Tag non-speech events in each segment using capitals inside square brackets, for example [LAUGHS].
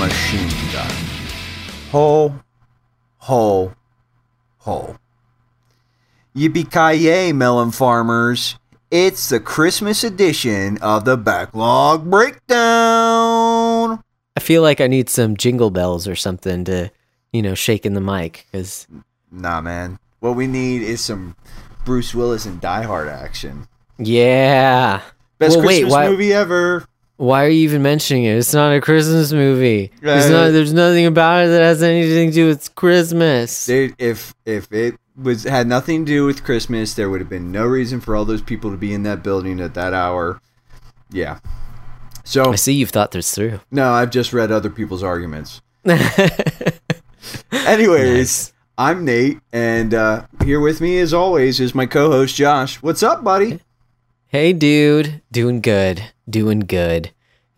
have a machine gun. Ho, ho, ho. Yippee-ki-yay, melon farmers. It's the Christmas edition of the Backlog Breakdown. I feel like I need some jingle bells or something to, you know, shake in the mic because Nah, man. What we need is some Bruce Willis and Die Hard action. yeah. Best Well, wait, Christmas why- movie ever. Why are you even mentioning it? It's not a Christmas movie. There's, Uh, not, there's nothing about it that has anything to do with Christmas. Dude, if if it was had nothing to do with Christmas, there would have been no reason for all those people to be in that building at that hour. Yeah. So I see you've thought this through. no, I've just read other people's arguments. [LAUGHS] Anyways, Nice. I'm Nate, and uh, here with me, as always, is my co-host Josh. What's up, buddy? Hey, dude, doing good, doing good.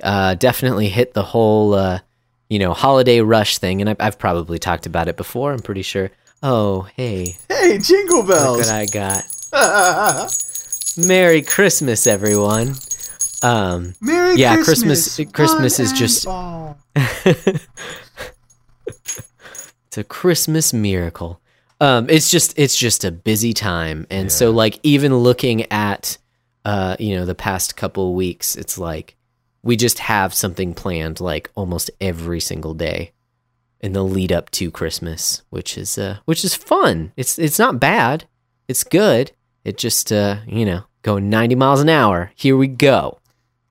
Uh, definitely hit the whole, uh, you know, holiday rush thing, and I've, I've probably talked about it before. I'm pretty sure. Oh, hey, Hey, jingle bells! look what I got. [LAUGHS] Merry Christmas, everyone. Um, Merry Yeah, Christmas! Christmas- Christmas is just- [LAUGHS] it's a Christmas miracle. Um, it's just it's just a busy time, and so like even looking at, uh, you know, the past couple weeks, it's like we just have something planned like almost every single day in the lead up to Christmas, which is uh, which is fun. It's it's not bad. It's good. It just uh, you know, going ninety miles an hour. Here we go.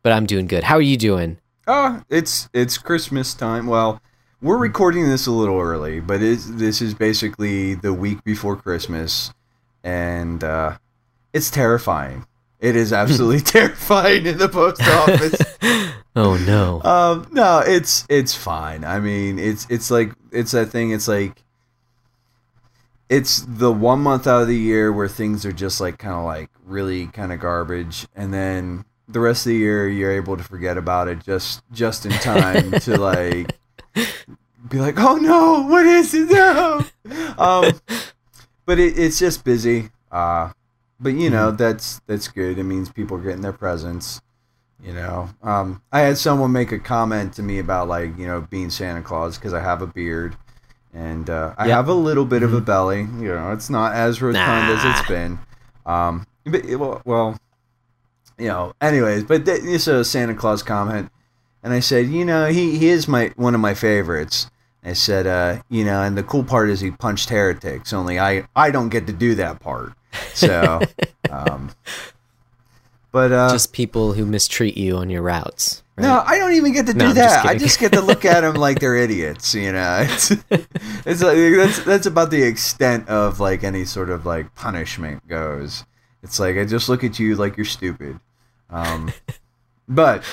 But I'm doing good. How are you doing? Oh, it's it's Christmas time. Well, we're recording this a little early, but this is basically the week before Christmas, and uh, it's terrifying. It is absolutely [LAUGHS] terrifying in the post office. [LAUGHS] Oh no. um, no, it's it's fine. I mean, it's it's like it's that thing. It's like it's the one month out of the year where things are just like kind of like really kind of garbage, and then the rest of the year you're able to forget about it just just in time to [LAUGHS] like be like, oh no, what is it? No. Um, but it, it's just busy. Uh, but you know that's that's good. It means people are getting their presents. You know, um, I had someone make a comment to me about like you know being Santa Claus because I have a beard and uh, I Yep. have a little bit of a belly. You know, it's not as rotund as it's been. Um, but it- well, well, you know. Anyways, but th- it's a Santa Claus comment, and I said, you know, he he is my one of my favorites. I said, uh, you know, and the cool part is he punched heretics. Only I I don't get to do that part. So, um, but uh, just people who mistreat you on your routes. right? no, I don't even get to do No, I'm just that. I just get to look at them like they're idiots. You know, [LAUGHS] it's it's like that's that's about the extent of like any sort of like punishment goes. It's like I just look at you like you're stupid. Um, but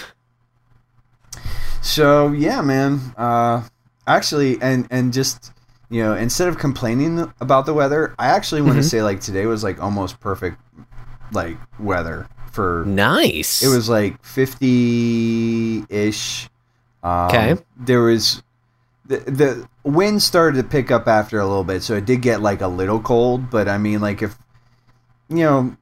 so yeah, man. Uh, actually, and and just you know, instead of complaining about the weather, I actually want to Mhm. say like today was like almost perfect like weather for Nice. it was like 50 ish. Um, Okay. There was. The, the wind started to pick up after a little bit, so it did get like a little cold. But I mean, like, if. You know,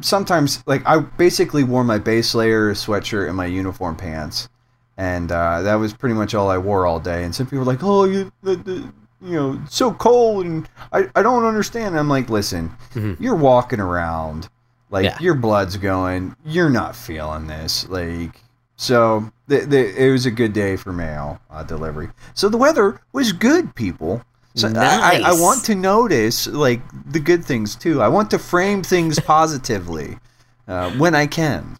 sometimes, like, I basically wore my base layer, sweatshirt, and my uniform pants. And uh, that was pretty much all I wore all day. And some people were like, oh, you. The, the, you know, so cold, and I, I don't understand. I'm like, listen, Mhm. you're walking around, like Yeah. your blood's going. You're not feeling this, like. So the, the, it was a good day for mail uh, delivery. So the weather was good, people. So I, I, I want to notice like the good things too. I want to frame things [LAUGHS] positively uh, when I can.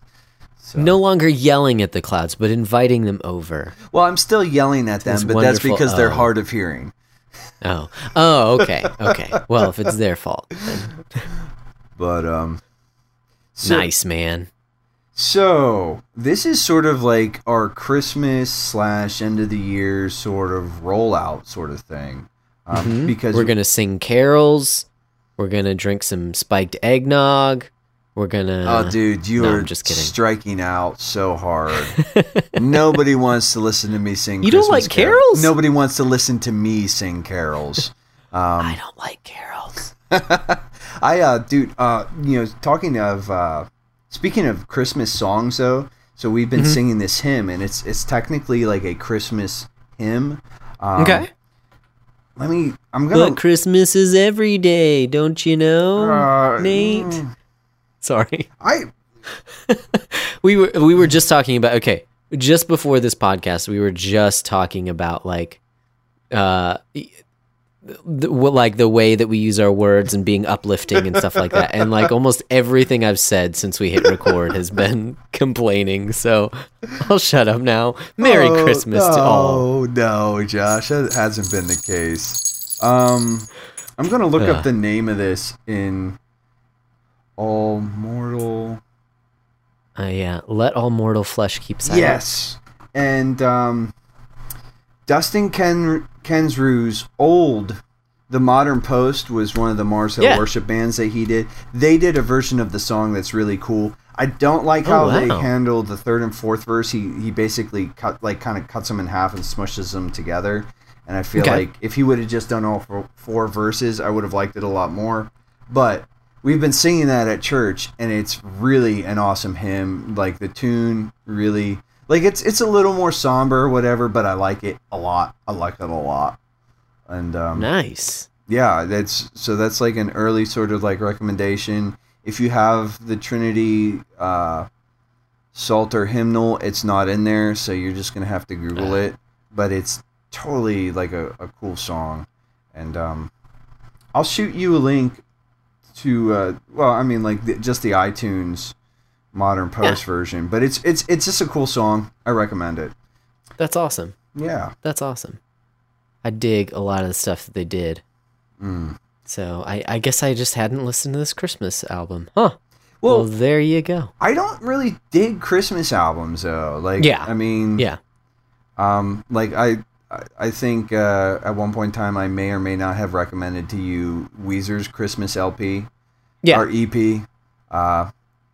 So, no longer yelling at the clouds, but inviting them over. well, I'm still yelling at them, It's but that's because they're Oh. hard of hearing. Oh, oh, okay, okay. Well, if it's their fault, then But um, so, nice, man. So this is sort of like our Christmas slash end of the year sort of rollout sort of thing, um, Mhm. because we're gonna sing carols. We're gonna drink some spiked eggnog. We're gonna. oh, dude, you no, are I'm just kidding. striking out so hard. [LAUGHS] Nobody wants to listen to me sing. You don't like carols? Nobody wants to listen to me sing carols. [LAUGHS] Um, I don't like carols. [LAUGHS] I uh dude uh you know talking of uh speaking of Christmas songs though So we've been singing this hymn, and it's it's technically like a Christmas hymn. Um, Okay. Let me. I'm gonna. But Christmas is every day, don't you know, Uh, Nate? mm, [LAUGHS] Sorry. I [LAUGHS] we were we were just talking about okay just before this podcast we were just talking about like uh the, what- like the way that we use our words and being uplifting and stuff like that and like [LAUGHS] almost everything i've said since we hit record has been complaining so i'll shut up now merry Oh, christmas to all Oh no, Josh, that hasn't been the case. Um, I'm gonna look Ugh. up the name of this in All Mortal. uh, yeah let all mortal flesh keep silent Yes, and um, Dustin Ken Kensrue's old. The Modern Post was one of the Mars Hill Yeah. worship bands that he did. They did a version of the song that's really cool. I don't like Oh, how they wow. handled the third and fourth verse. He he basically cut like kind of cuts them in half and smushes them together. And I feel Okay. like if he would have just done all four, four verses, I would have liked it a lot more. But we've been singing that at church, and it's really an awesome hymn. Like the tune, really like it's it's a little more somber, whatever. But I like it a lot. I like it a lot. And um, nice yeah, that's so that's like an early sort of like recommendation. If you have the Trinity uh, Psalter hymnal, it's not in there, so you're just gonna have to Google Uh. it. But it's totally like a, a cool song, and um, I'll shoot you a link to uh, well, I mean like the, just the iTunes modern post version, but it's it's it's just a cool song. I recommend it. that's awesome Yeah. that's awesome i dig a lot of the stuff that they did Mm. So I, I guess I just hadn't listened to this Christmas album. Huh. Well, Well, there you go. I don't really dig Christmas albums though. Like, Yeah. I mean, Yeah. Um, like I, I- I think uh, at one point in time I may or may not have recommended to you Weezer's Christmas LP Yeah. or EP. Uh,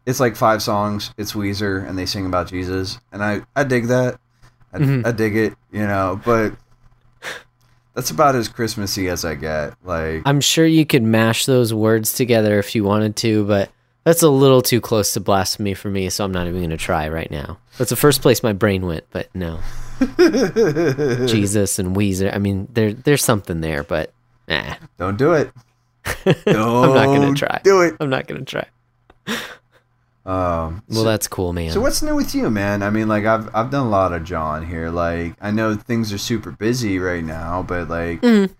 it's like five songs. It's Weezer and they sing about Jesus, and I I dig that. I, Mhm. I dig it, you know. But that's about as Christmassy as I get. Like, I'm sure you could mash those words together if you wanted to, but that's a little too close to blasphemy for me, so I'm not even going to try right now. That's the first place my brain went, but no. [LAUGHS] Jesus and Weezer. I mean, there there's something there, but nah, don't do it. [LAUGHS] I'm not gonna try. Do it. I'm not going to try. Um, Well, that's cool, man. So what's new with you, man? I mean, like I've I've done a lot of John here. Like I know things are super busy right now, but like, Mhm.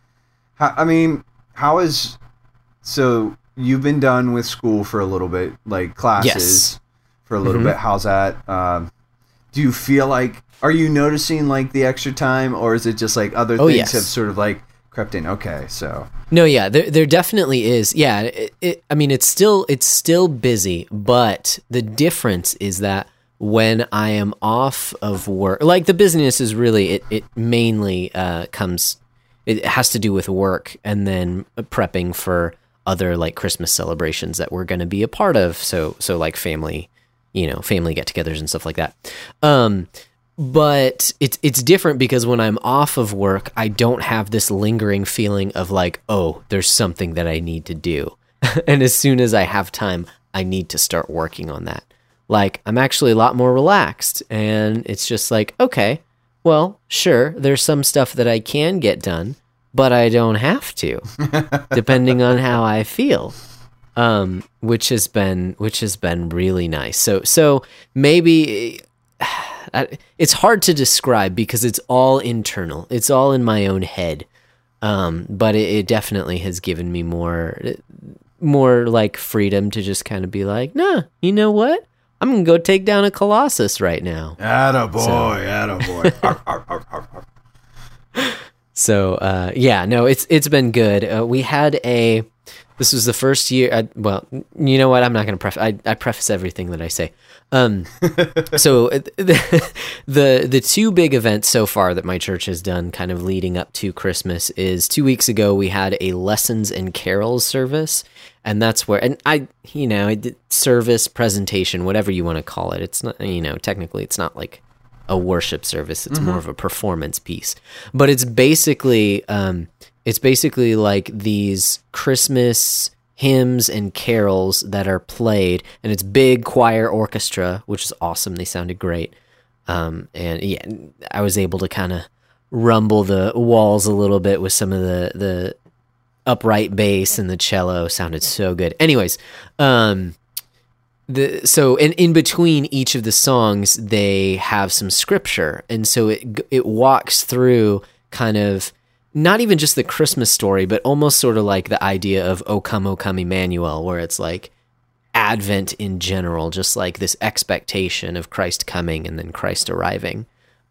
how, I mean, how is so you've been done with school for a little bit, like classes Yes. for a little Mhm. bit. How's that? Um, do you feel like are you noticing like the extra time, or is it just like other Oh, things yes. have sort of like crept in? Okay, so No, yeah, there there definitely is. Yeah, it, it, I mean, it's still it's still busy, but the difference is that when I am off of work, like the business is really it it mainly uh, comes it has to do with work and then prepping for other like Christmas celebrations that we're going to be a part of. So so like family, you know, family get-togethers and stuff like that. Um, but it's it's different because when I'm off of work, I don't have this lingering feeling of like, oh, there's something that I need to do. [LAUGHS] and as soon as I have time, I need to start working on that. Like I'm actually a lot more relaxed and it's just like, okay, well, sure, there's some stuff that I can get done, but I don't have to, [LAUGHS] depending on how I feel. Um, which has been which has been really nice. So so maybe I- it's hard to describe because it's all internal. It's all in my own head. Um, but it, it definitely has given me more, more like freedom to just kind of be like, nah, you know what? I'm gonna go take down a colossus right now. attaboy, attaboy. [LAUGHS] Arr, arr, arr, arr, arr. So uh, yeah, no, it's it's been good. Uh, we had a. This was the first year. I, well, you know what? I'm not going to preface. I, I preface everything that I say. Um, [LAUGHS] so [LAUGHS] the, the the two big events so far that my church has done, kind of leading up to Christmas, is two weeks ago we had a lessons and carols service, and that's where and I, you know, service presentation, whatever you want to call it. It's not, you know, technically it's not like a worship service. It's more of a performance piece, but it's basically um, it's basically like these Christmas hymns and carols that are played, and it's big choir orchestra, which is awesome. They sounded great, um, and yeah, I was able to kind of rumble the walls a little bit with some of the the upright bass and the cello sounded so good. Anyways, um, the so in in between each of the songs they have some scripture, and so it it walks through kind of not even just the Christmas story, but almost sort of like the idea of O come, O come, Emmanuel, where it's like Advent in general, just like this expectation of Christ coming and then Christ arriving.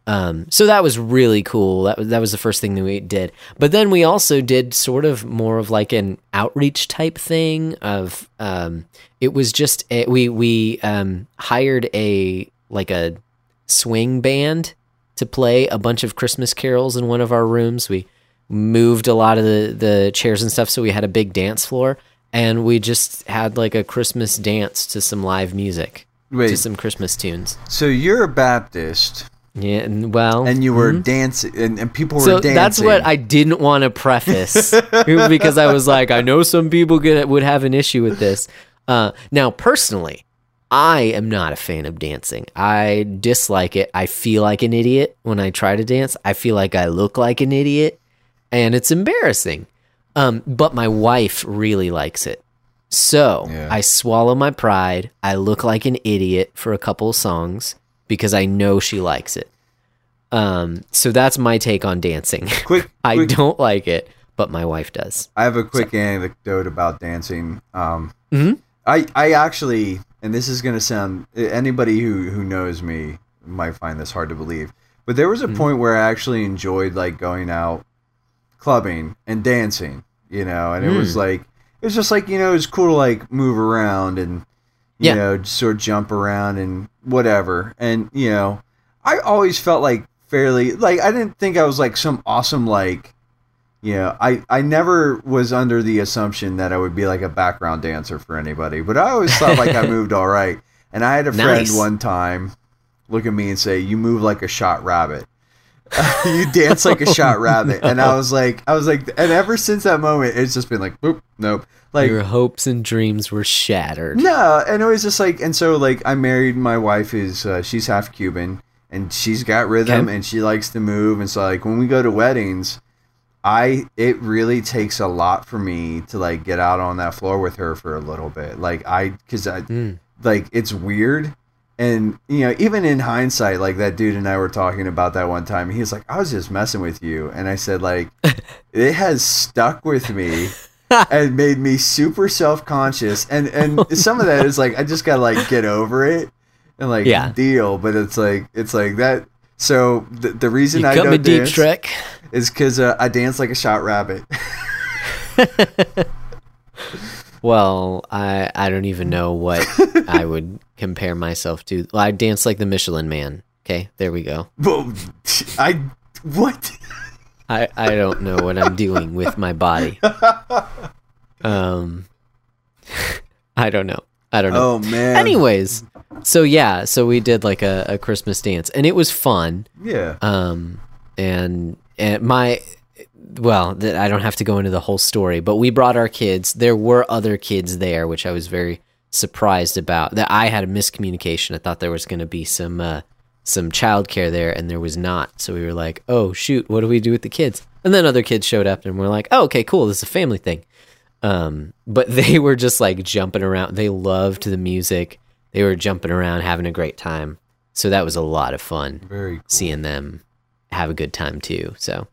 Um, so that was really cool. That was, that was the first thing that we did. But then we also did sort of more of like an outreach type thing. Of um, it was just a, we we um, hired a like a swing band to play a bunch of Christmas carols in one of our rooms. We moved a lot of the, the chairs and stuff, so we had a big dance floor, and we just had like a Christmas dance to some live music, Wait. to some Christmas tunes. So you're a Baptist, Yeah, and well, and you were mhm. dancing, and, and people were dancing. that's what I didn't want to preface [LAUGHS] [LAUGHS] because I was like, I know some people get, would have an issue with this. Uh, now, personally, I am not a fan of dancing. I dislike it. I feel like an idiot when I try to dance. I feel like I look like an idiot, and it's embarrassing. Um, but my wife really likes it. So Yeah. I swallow my pride. I look like an idiot for a couple of songs because I know she likes it. Um, so that's my take on dancing. [LAUGHS] quick. I quick- don't like it, but my wife does. I have a quick anecdote about dancing. Um, Mhm. I I actually, and this is gonna sound anybody who who knows me might find this hard to believe, but there was a point where I actually enjoyed like going out clubbing and dancing, you know, and it was hmm. like it was just like you know it was cool to like move around and you Yeah. know just sort of jump around and whatever, and you know I always felt like fairly like I didn't think I was like some awesome like you know, I, I never was under the assumption that I would be like a background dancer for anybody, but I always thought like I [LAUGHS] moved all right. And I had a friend Nice. one time look at me and say, "You move like a shot rabbit. [LAUGHS] you dance like a [LAUGHS] shot rabbit." And I was like, I was like, and ever since that moment, it's just been like, boop, nope. Like Your hopes and dreams were shattered. no, and it was just like, and so like I married my wife is uh, she's half Cuban and she's got rhythm Okay. and she likes to move, and so like when we go to weddings, I it really takes a lot for me to like get out on that floor with her for a little bit, like I because I Mm. like it's weird. And you know, even in hindsight, like that dude and I were talking about that one time. He was like, "I was just messing with you," and I said, "Like, [LAUGHS] it has stuck with me and made me super self conscious. And and [LAUGHS] some of that is like I just gotta like get over it and like Yeah. deal. But it's like it's like that. So the, the reason You I don't me deep, dance Trek. is because uh, I dance like a shot rabbit. [LAUGHS] Well, I I don't even know what I would [LAUGHS] compare myself to. Well, I dance like the Michelin Man. Okay, there we go. Well, I what? I I don't know what I'm doing with my body. [LAUGHS] Um, [LAUGHS] I don't know. I don't know. Oh man. Anyways, so yeah, so we did like a, a Christmas dance, and it was fun. Yeah. Um, and and my well, th- I don't have to go into the whole story, but we brought our kids. There were other kids there, which I was very surprised about. That I had a miscommunication. I thought there was going to be some uh, some childcare there, and there was not. So we were like, "Oh shoot, what do we do with the kids?" And then other kids showed up, and we're like, "Oh, okay, cool. This is a family thing." Um, but [LAUGHS] they were just like jumping around. They loved the music. They were jumping around, having a great time. So that was a lot of fun Very cool. seeing them have a good time too. So,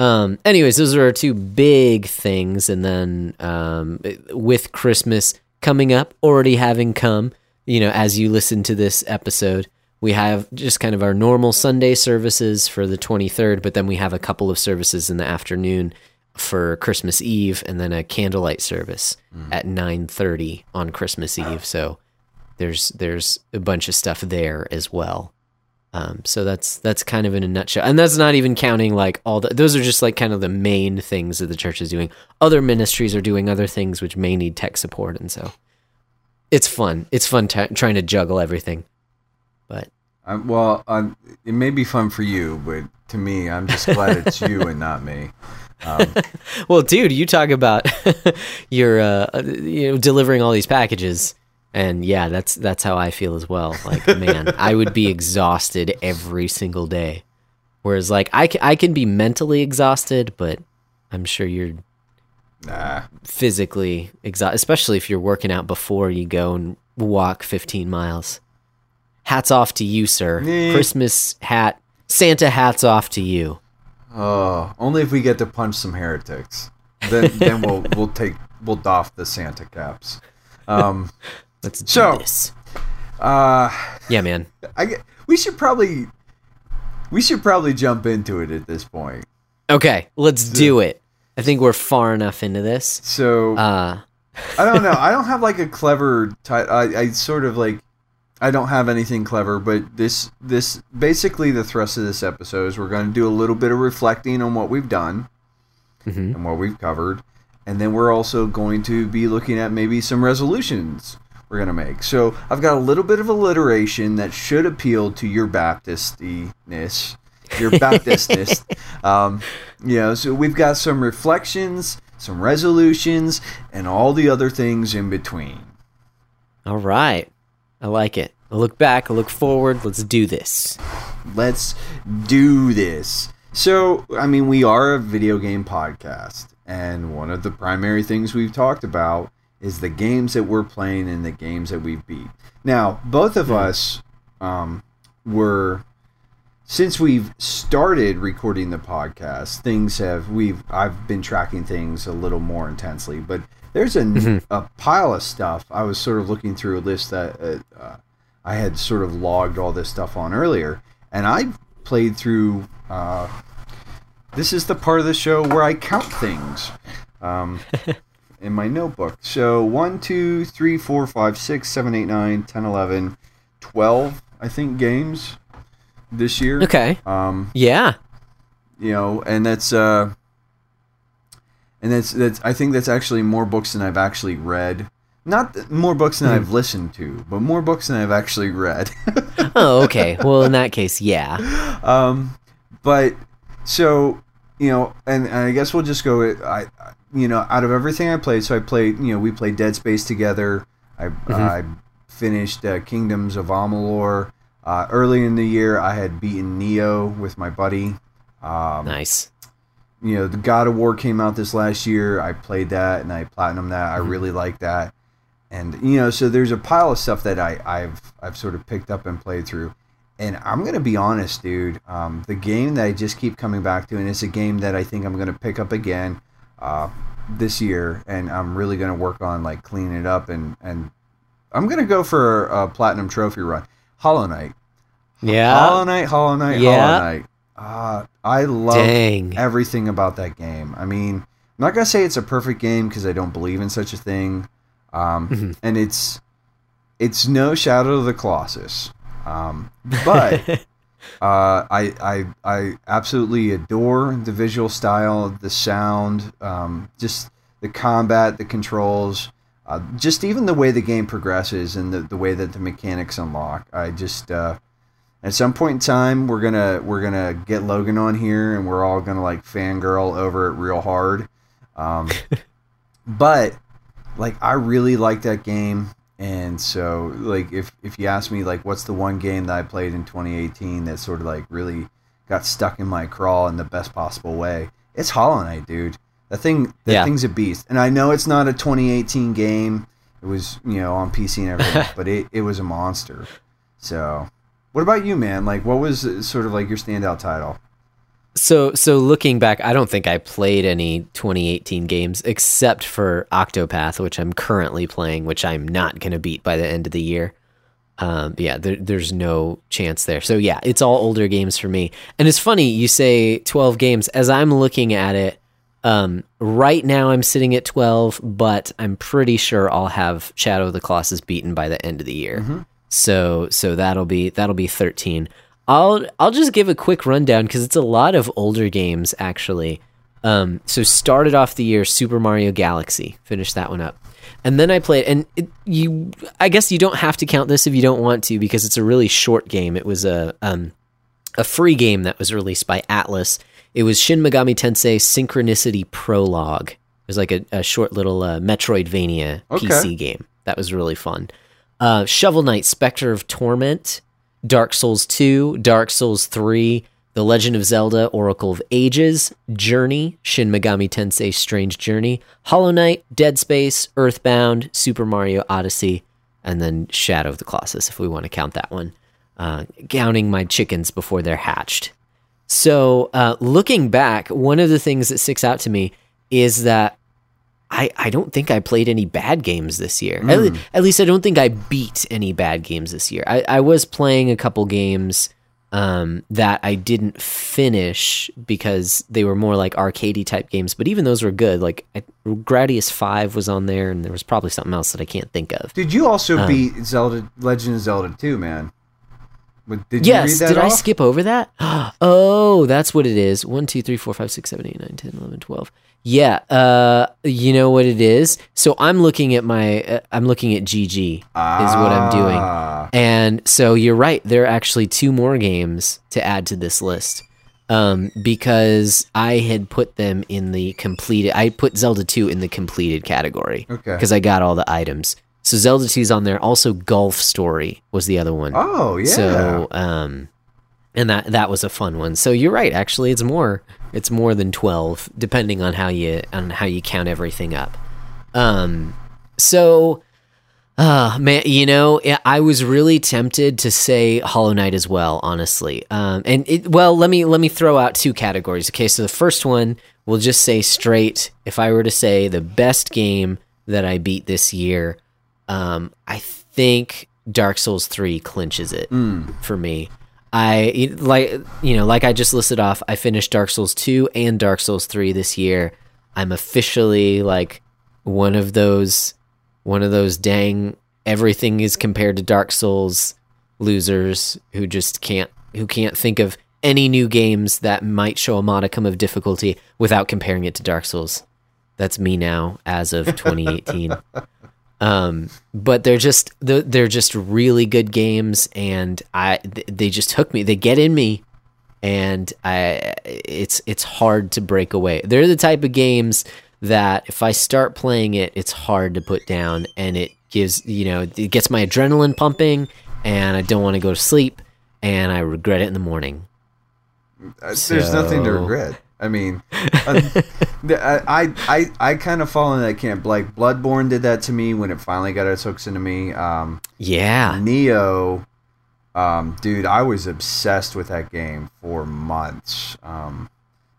um, anyways, those are our two big things. And then um, with Christmas coming up, already having come, you know, as you listen to this episode, we have just kind of our normal Sunday services for the 23rd, but then we have a couple of services in the afternoon for Christmas Eve and then a candlelight service at 9:30 on Christmas Eve. So there's there's a bunch of stuff there as well. Um, so that's that's kind of in a nutshell, and that's not even counting like all the. Those are just like kind of the main things that the church is doing. Other ministries are doing other things which may need tech support, and so it's fun. It's fun t- trying to juggle everything. But Um, well, um, it may be fun for you, but to me, I'm just glad it's you and not me. Um, [LAUGHS] well, dude, you talk about [LAUGHS] your uh, you know delivering all these packages, and yeah, that's that's how I feel as well. Like, man, [LAUGHS] I would be exhausted every single day. Whereas, like, I can, I can be mentally exhausted, but I'm sure you're nah. physically exhausted, especially if you're working out before you go and walk 15 miles. Hats off to you, sir. Eh. Christmas hat, Santa hats off to you. Oh, only if we get to punch some heretics. Then then we'll [LAUGHS] we'll take we'll doff the Santa caps. Um, Let's do So- this. uh, Yeah, man. I we should probably we should probably jump into it at this point. Okay, let's do it. I think we're far enough into this. So Uh, I don't know. I don't have like a clever title. I, I sort of like I don't have anything clever, but this this basically the thrust of this episode is we're going to do a little bit of reflecting on what we've done mhm. and what we've covered, and then we're also going to be looking at maybe some resolutions we're going to make. So I've got a little bit of alliteration that should appeal to your Baptistiness, your [LAUGHS] Baptistness. um, you know, so we've got some reflections, some resolutions, and all the other things in between. All right. I like it. I look back, I look forward. Let's do this. Let's do this. So, I mean, we are a video game podcast, and one of the primary things we've talked about is the games that we're playing and the games that we've beat. Now, both of us um, were since we've started recording the podcast, things have we've I've been tracking things a little more intensely, but there's a, a pile of stuff. I was sort of looking through a list that uh, uh, I had sort of logged all this stuff on earlier, and I played through. Uh, this is the part of the show where I count things um, [LAUGHS] in my notebook. So 1, 2, 3, 4, 5, 6, 7, 8, 9, 10, 11, 12, I think, games this year. Okay. Um, Yeah. you know, and that's uh, and that's that's I think that's actually more books than I've actually read. Not th- more books than I've listened to, but more books than I've actually read. [LAUGHS] Oh, okay. Well, in that case, yeah. um, but so you know, and, and I guess we'll just go. With, I- you know, out of everything I played, so I played. You know, we played Dead Space together. I I finished uh, Kingdoms of Amalur. Uh, early in the year, I had beaten Nioh with my buddy. Um, Nice. you know, the God of War came out this last year. I played that and I platinum that. I really like that. And you know, so there's a pile of stuff that I, I've I've sort of picked up and played through. And I'm gonna be honest, dude. Um, the game that I just keep coming back to, and it's a game that I think I'm gonna pick up again uh, this year, and I'm really gonna work on like cleaning it up, and and I'm gonna go for a platinum trophy run. Hollow Knight, Yeah. Hollow Knight, Hollow Knight, Yeah. Hollow Knight. Uh, I love Dang. everything about that game. I mean, I'm not gonna say it's a perfect game because I don't believe in such a thing. Um, Mhm. and it's it's no Shadow of the Colossus, um, but [LAUGHS] uh, I I I absolutely adore the visual style, the sound, um, just the combat, the controls. Uh, just even the way the game progresses and the, the way that the mechanics unlock, I just uh, at some point in time we're gonna we're gonna get Logan on here and we're all gonna like fangirl over it real hard. Um, [LAUGHS] but like I really like that game, and so like if if you ask me like what's the one game that I played in 2018 that sort of like really got stuck in my crawl in the best possible way, it's Hollow Knight, dude. That thing, that Yeah. thing's a beast. And I know it's not a 2018 game. It was you know on PC and everything, [LAUGHS] but it it was a monster. So, what about you, man? Like, what was uh, sort of like your standout title? So so looking back, I don't think I played any 2018 games except for Octopath, which I'm currently playing, which I'm not going to beat by the end of the year. Um, yeah, there, there's no chance there. So yeah, it's all older games for me. And it's funny you say 12 games. As I'm looking at it, um, right now I'm sitting at 12, but I'm pretty sure I'll have Shadow of the Colossus beaten by the end of the year. So so that'll be that'll be 13. I'll I'll just give a quick rundown because it's a lot of older games actually. Um, so started off the year Super Mario Galaxy, finished that one up, and then I played. And it, you, I guess you don't have to count this if you don't want to because it's a really short game. It was a um, a free game that was released by Atlus. It was Shin Megami Tensei Synchronicity Prologue. It was like a, a short little uh, Metroidvania Okay. PC game. That was really fun. Uh, Shovel Knight, Spectre of Torment, Dark Souls 2, Dark Souls 3, The Legend of Zelda, Oracle of Ages, Journey, Shin Megami Tensei Strange Journey, Hollow Knight, Dead Space, Earthbound, Super Mario Odyssey, and then Shadow of the Colossus, if we want to count that one. Uh, my chickens before they're hatched. So, uh, looking back, one of the things that sticks out to me is that I, I don't think I played any bad games this year. At, at least I don't think I beat any bad games this year. I, I was playing a couple games um, that I didn't finish because they were more like arcadey type games, but even those were good. Like I, Gradius 5 was on there, and there was probably something else that I can't think of. Did you also Um, beat Zelda Legend of Zelda 2, man? Did you yes, read that did I skip over that? [GASPS] Oh, that's what it is. 1, 2, 3, 4, 5, 6, 7, 8, 9, 10, 11, 12. Yeah, uh, you know what it is? So I'm looking at my, uh, I'm looking at GG is what I'm doing. Ah, And so you're right. There are actually two more games to add to this list. Um, because I had put them in the completed, I put Zelda 2 in the completed category Okay. because I got all the items. So Zelda 2's on there. Also, Golf Story was the other one. Oh, yeah. So, um, and that that was a fun one. So you're right. Actually, it's more it's more than twelve, depending on how you on how you count everything up. Um, so, uh, man, you know, I- I was really tempted to say Hollow Knight as well, honestly. Um, and it well, let me let me throw out two categories. Okay, so the first one we'll just say straight. If I were to say the best game that I beat this year, um, I think Dark Souls three clinches it for me. I like you know like I just listed off. I finished Dark Souls two and Dark Souls three this year. I'm officially like one of those one of those dang everything is compared to Dark Souls losers who just can't who can't think of any new games that might show a modicum of difficulty without comparing it to Dark Souls. That's me now as of [LAUGHS] 2018. Um, but they're just they're just really good games, and I they just hook me. They get in me, and I it's it's hard to break away. They're the type of games that if I start playing it, it's hard to put down, and it gives you know it gets my adrenaline pumping, and I don't want to go to sleep, and I regret it in the morning. Uh, There's nothing to regret. I mean, [LAUGHS] uh, I I I, kind of fall in that camp. Like Bloodborne did that to me when it finally got its hooks into me. Um, Yeah, Nioh, um, dude, I was obsessed with that game for months. Um,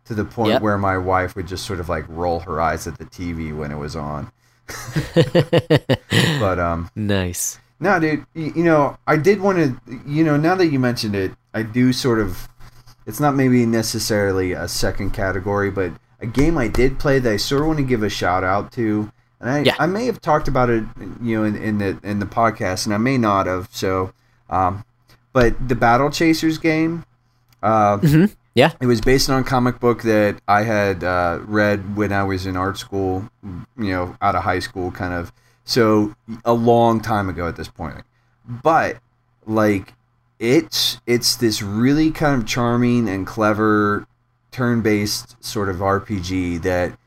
to the point Yep. where my wife would just sort of like roll her eyes at the TV when it was on. [LAUGHS] But um, nice. no, dude, you, you know, I did want to, you know, now that you mentioned it, I do sort of, it's not maybe necessarily a second category, but a game I did play that I sort of want to give a shout out to. And I, Yeah. I may have talked about it, you know, in, in the in the podcast, and I may not have. So, um, but the Battle Chasers game, uh, Mhm. Yeah. it was based on a comic book that I had uh, read when I was in art school, you know, out of high school, kind of. So a long time ago at this point, but like it's it's this really kind of charming and clever turn-based sort of RPG that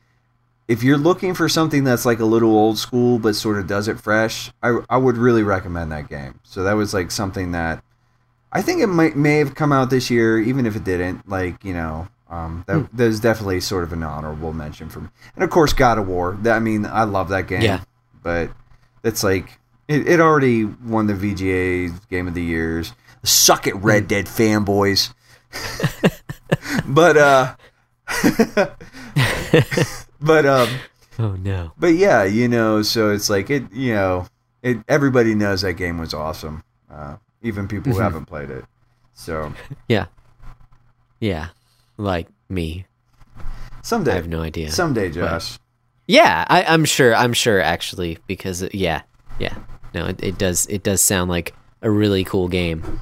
if you're looking for something that's like a little old school but sort of does it fresh, I, I would really recommend that game. So that was like something that I think it might may have come out this year, even if it didn't. Like you know, um, that Hmm. that is definitely sort of an honorable mention for me. And of course, God of War. That I mean, I love that game. Yeah. But it's like it, it already won the VGA Game of the Years. Suck it, Red Dead fanboys. but uh, but um. Oh no. But yeah, you know, so it's like it, you know, it. Everybody knows that game was awesome, uh, even people who Mhm. haven't played it. So Yeah. Yeah. Like me. Someday, I have no idea. someday, Josh. Yeah, I, I'm sure. I'm sure actually because yeah, yeah. No, it, it does. It does sound like a really cool game.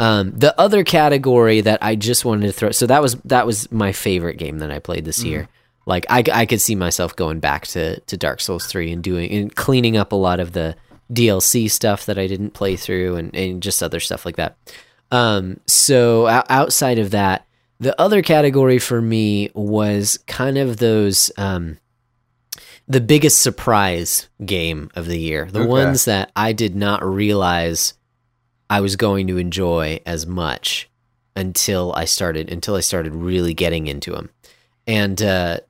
Um, the other category that I just wanted to throw. So that was that was my favorite game that I played this year. Like I, I could see myself going back to to Dark Souls three and doing and cleaning up a lot of the DLC stuff that I didn't play through and, and just other stuff like that. Um, so outside of that, The other category for me was kind of those um, the biggest surprise game of the year. The Okay. ones that I did not realize I was going to enjoy as much until I started until I started really getting into them. And uh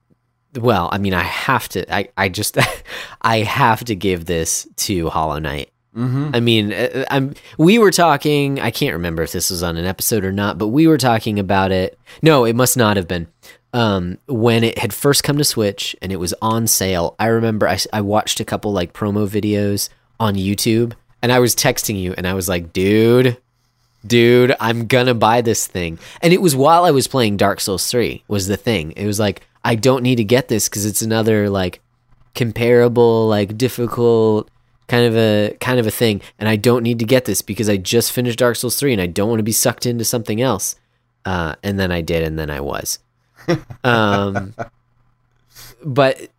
well, I mean I have to I I just [LAUGHS] I have to give this to Hollow Knight. Mm-hmm. I mean, uh, I'm. We were talking. I can't remember if this was on an episode or not, but we were talking about it. No, it must not have been. Um, when it had first come to Switch and it was on sale, I remember I, I watched a couple like promo videos on YouTube, and I was texting you, and I was like, "Dude, dude, I'm gonna buy this thing." And it was while I was playing Dark Souls Three. Was the thing? It was like I don't need to get this because it's another like comparable, like difficult kind of a kind of a thing and I don't need to get this because I just finished Dark Souls 3 and I don't want to be sucked into something else. Uh, and then I did and then I was. [LAUGHS] Um but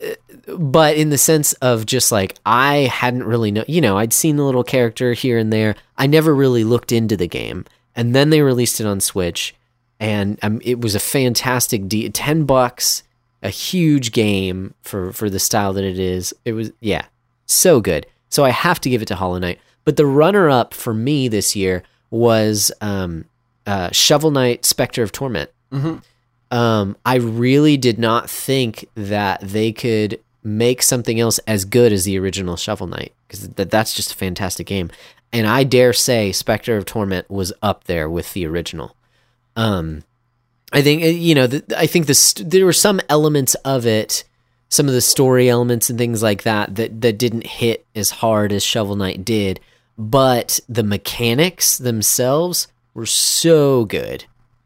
but in the sense of just like I hadn't really know, you know, I'd seen the little character here and there. I never really looked into the game. And then they released it on Switch and um, it was a fantastic de- 10 bucks, a huge game for for the style that it is. It was yeah, so good. So I have to give it to Hollow Knight. But the runner up for me this year was um, uh, Shovel Knight Spectre of Torment. Mm-hmm. Um, I really did not think that they could make something else as good as the original Shovel Knight because that, that's just a fantastic game. And I dare say Spectre of Torment was up there with the original. Um, I think uh, you know. The, I think the st- there were some elements of it, some of the story elements and things like that that that didn't hit as hard as Shovel Knight did, but the mechanics themselves were so good.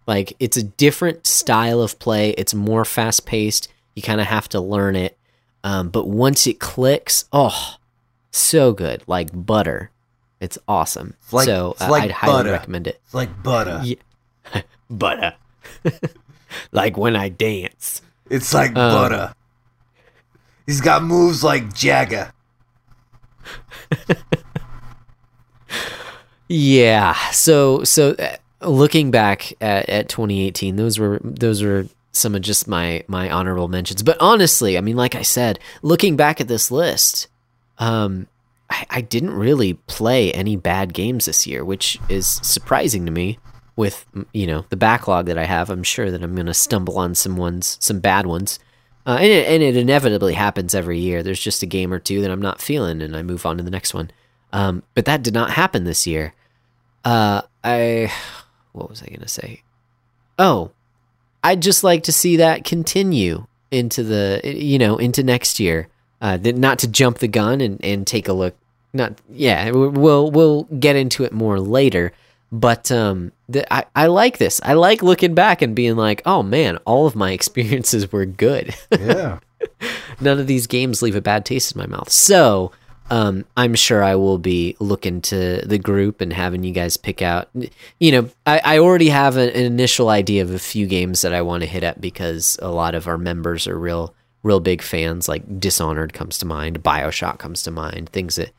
Like it's a different style of play. It's more fast paced. You kind of have to learn it, um, but once it clicks, oh, so good, like butter. It's awesome. It's like- so uh, like I'd highly butter. recommend it. It's like butter. Yeah. [LAUGHS] butter. [LAUGHS] like when I dance. It's like Um, butter. He's got moves like Jagger. [LAUGHS] Yeah. So so uh, looking back at, at 2018, those were those were some of just my my honorable mentions. But honestly, I mean, like I said, looking back at this list, um, I, I didn't really play any bad games this year, which is surprising to me. With you know the backlog that I have, I'm sure that I'm going to stumble on some ones, some bad ones. Uh, and, it, and it inevitably happens every year. There's just a game or two that I'm not feeling, and I move on to the next one. Um, but that did not happen this year. Uh, I, what was I gonna say? Oh, I'd just like to see that continue into the, you know, into next year. Uh, not to jump the gun and, and take a look. Not, yeah, we- we'll we'll get into it more later. But um, the, I I like this. I like looking back and being like, oh man, all of my [LAUGHS] experiences were good. Yeah. [LAUGHS] none of these games leave a bad taste in my mouth. So, um, I'm sure I will be looking to the group and having you guys pick out. You know, I, I already have an, an initial idea of a few games that I want to hit up because a lot of our members are real, real big fans. Like Dishonored comes to mind, Bioshock comes to mind, things that.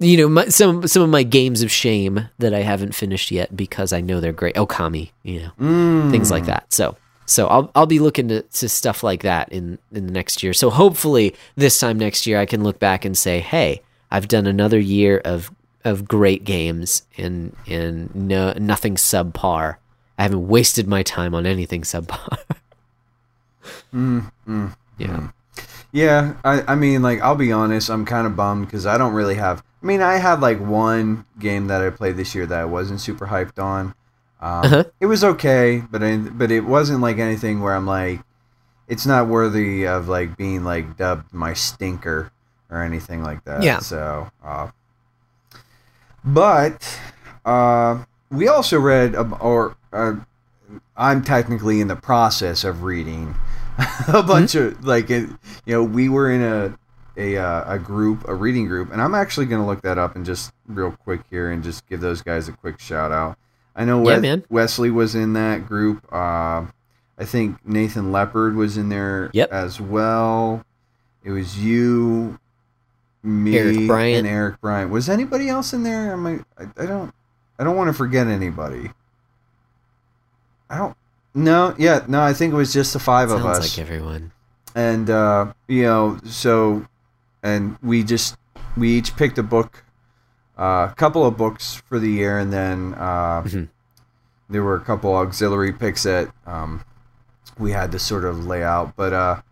You know, my, some some of my games of shame that I haven't finished yet because I know they're great. Okami, you know, Mm. things like that. So so I'll I'll be looking to, to stuff like that in in the next year. So hopefully this time next year I can look back and say, hey, I've done another year of of great games and and no nothing subpar. I haven't wasted my time on anything subpar. [LAUGHS] Mm, mm, yeah. mm. Yeah, I, I mean, like, I'll be honest, I'm kind of bummed because I don't really have. I mean, I had like one game that I played this year that I wasn't super hyped on. Um, Uh-huh. It was okay, but I, but it wasn't like anything where I'm like, it's not worthy of like being like dubbed my stinker or anything like that. Yeah. So, uh, but uh, we also read, or uh, I'm technically in the process of reading [LAUGHS] a bunch of like it, you know we were in a a uh, a group a reading group and I'm actually gonna look that up and just real quick here and just give those guys a quick shout out. I know Yeah, Wes-. Wesley was in that group. Uh, I think Nathan Leopard was in there Yep. as well. It was you, me, Eric Bryant. and Eric Bryant. Was anybody else in there? Am I, I, I don't I don't want to forget anybody. I don't No, yeah, no, I think it was just the five Sounds of us. like everyone. and uh, you know so and we just we each picked a book uh, a couple of books for the year and then uh, Mhm. there were a couple auxiliary picks that um, we had to sort of lay out but uh,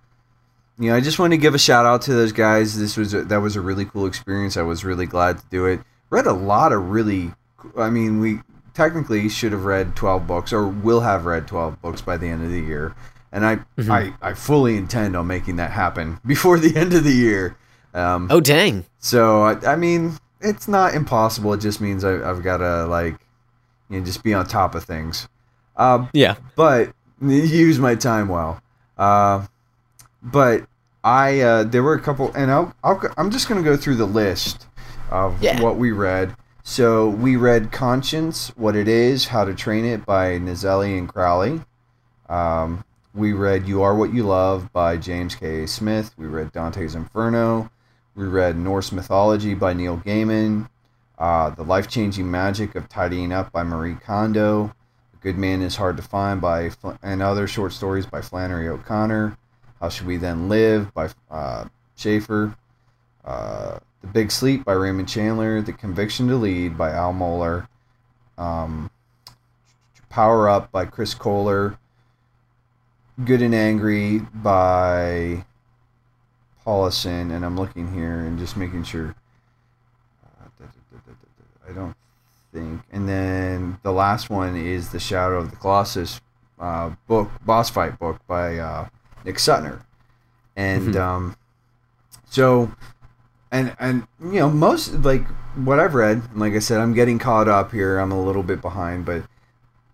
you know i just want to give a shout out to those guys this was a, that was a really cool experience i was really glad to do it read a lot of really i mean we technically should have read 12 books or will have read 12 books by the end of the year and I, Mhm. I I fully intend on making that happen [LAUGHS] before the end of the year. Um, Oh dang! So I, I mean, it's not impossible. It just means I, I've got to like, you know, just be on top of things. Um, Yeah. but [LAUGHS] use my time well. Uh, but I uh, there were a couple, and I'll, I'll I'm just gonna go through the list of Yeah. what we read. So we read Conscience, What It Is, How to Train It by Naselli and Crowley. Um, we read You Are What You Love by James K. A. Smith. We read Dante's Inferno. We read Norse Mythology by Neil Gaiman. Uh, the Life Changing Magic of Tidying Up by Marie Kondo. A Good Man is Hard to Find by Fl- and other short stories by Flannery O'Connor. How Should We Then Live by uh, Schaeffer. Uh, the Big Sleep by Raymond Chandler. The Conviction to Lead by Al Mohler. Um, Power Up by Chris Kohler. Good and Angry by Powlison, and I'm looking here and just making sure. I don't think. And then the last one is The Shadow of the Colossus uh, book, boss fight book by uh, Nick Suttner. And Mhm. um, so, and, and, you know, most, like, what I've read, like I said, I'm getting caught up here. I'm a little bit behind, but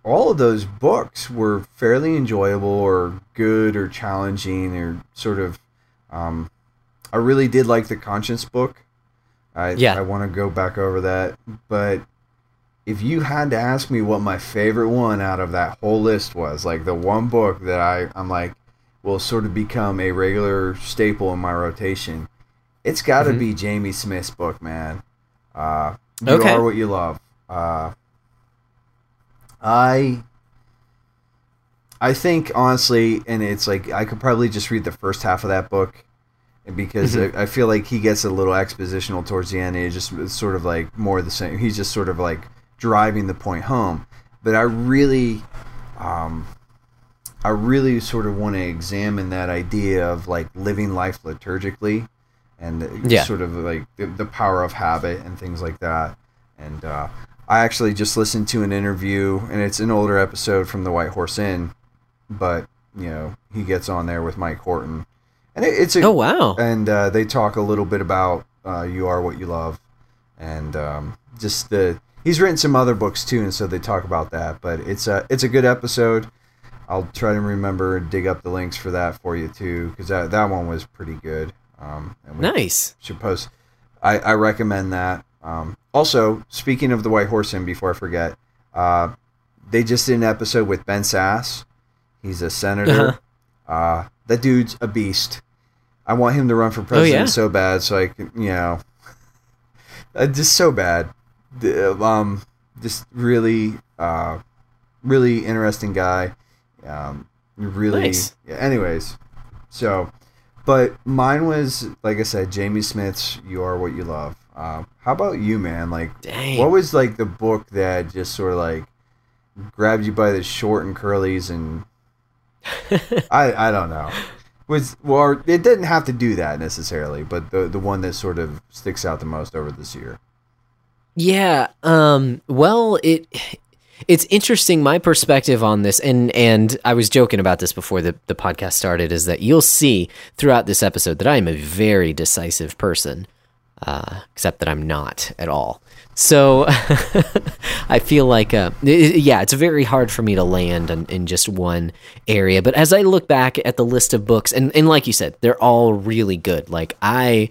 all of those books were fairly enjoyable or good or challenging or sort of um, i really did like the conscience book i, Yeah. I want to go back over that but if you had to ask me what my favorite one out of that whole list was like the one book that I, i'm like will sort of become a regular staple in my rotation it's got to Mhm. be jamie smith's book man uh, you Okay. are what you love uh, I I think honestly, and it's like I could probably just read the first half of that book, because Mhm. I, I feel like he gets a little expositional towards the end. And it just it's sort of like more of the same. He's just sort of like driving the point home. But I really, um, I really sort of want to examine that idea of like living life liturgically, and the- Yeah. sort of like the, the power of habit and things like that. And uh, I actually just listened to an interview, and it's an older episode from the White Horse Inn, but you know he gets on there with Mike Horton, and it, it's a Oh wow! and uh, they talk a little bit about uh, "You Are What You Love," and um, just the he's written some other books too, and so they talk about that. But it's a it's a good episode. I'll try to remember and dig up the links for that for you too, because that that one was pretty good. Um, Nice. should post. I, I recommend that. Um, also, speaking of the White Horse Inn, before I forget, uh, they just did an episode with Ben Sasse. He's a senator. Uh-huh. uh that dude's a beast. I want him to run for president Oh, yeah? so bad, so I can, you know, [LAUGHS] uh, just so bad. Um, just really, uh, really interesting guy. Um, really. Nice. Yeah, anyways, so, but mine was like I said, Jamie Smith's "You Are What You Love." Uh, how about you, man? Like, Dang. what was like the book that just sort of like grabbed you by the short and curlies and [LAUGHS] I I don't know. Was well, it didn't have to do that necessarily, but the the one that sort of sticks out the most over this year. Yeah. Um. Well, it it's interesting. My perspective on this, and and I was joking about this before the the podcast started, is that you'll see throughout this episode that I am a very decisive person, uh, except that I'm not at all. So [LAUGHS] I feel like, uh, i- yeah, it's very hard for me to land in, in just one area. But as I look back at the list of books, and, and like you said, they're all really good. Like I,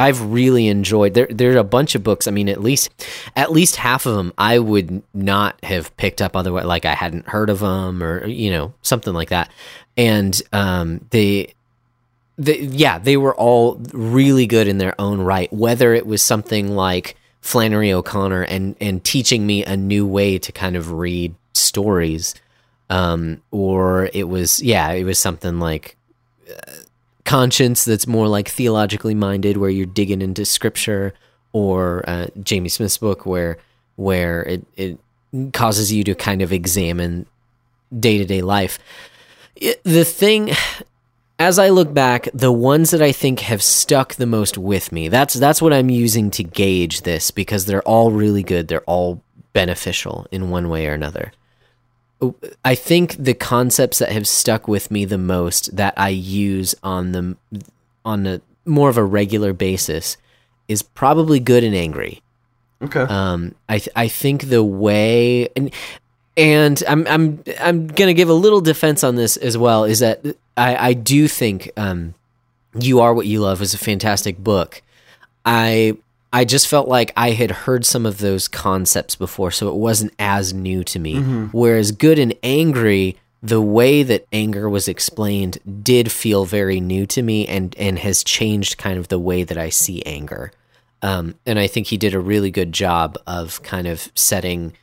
I've really enjoyed. There, there are a bunch of books. I mean, at least, at least half of them I would not have picked up otherwise. Like I hadn't heard of them, or you know, something like that. And um, they, they, yeah, they were all really good in their own right. Whether it was something like Flannery O'Connor and and teaching me a new way to kind of read stories, um, or it was yeah, it was something like uh, conscience that's more like theologically minded, where you're digging into scripture, or uh, Jamie Smith's book where where it it causes you to kind of examine day to day life. It, the thing as I look back, the ones that I think have stuck the most with me, that's that's what I'm using to gauge this because they're all really good. They're all beneficial in one way or another. I think the concepts that have stuck with me the most that I use on the on a more of a regular basis is probably good and angry. Okay. Um, I th- I think the way and and I'm I'm I'm gonna give a little defense on this as well. Is that I I do think um, you are what you love is a fantastic book. I I just felt like I had heard some of those concepts before, so it wasn't as new to me. Mm-hmm. Whereas Good and Angry, the way that anger was explained did feel very new to me and and has changed kind of the way that I see anger. Um, and I think he did a really good job of kind of setting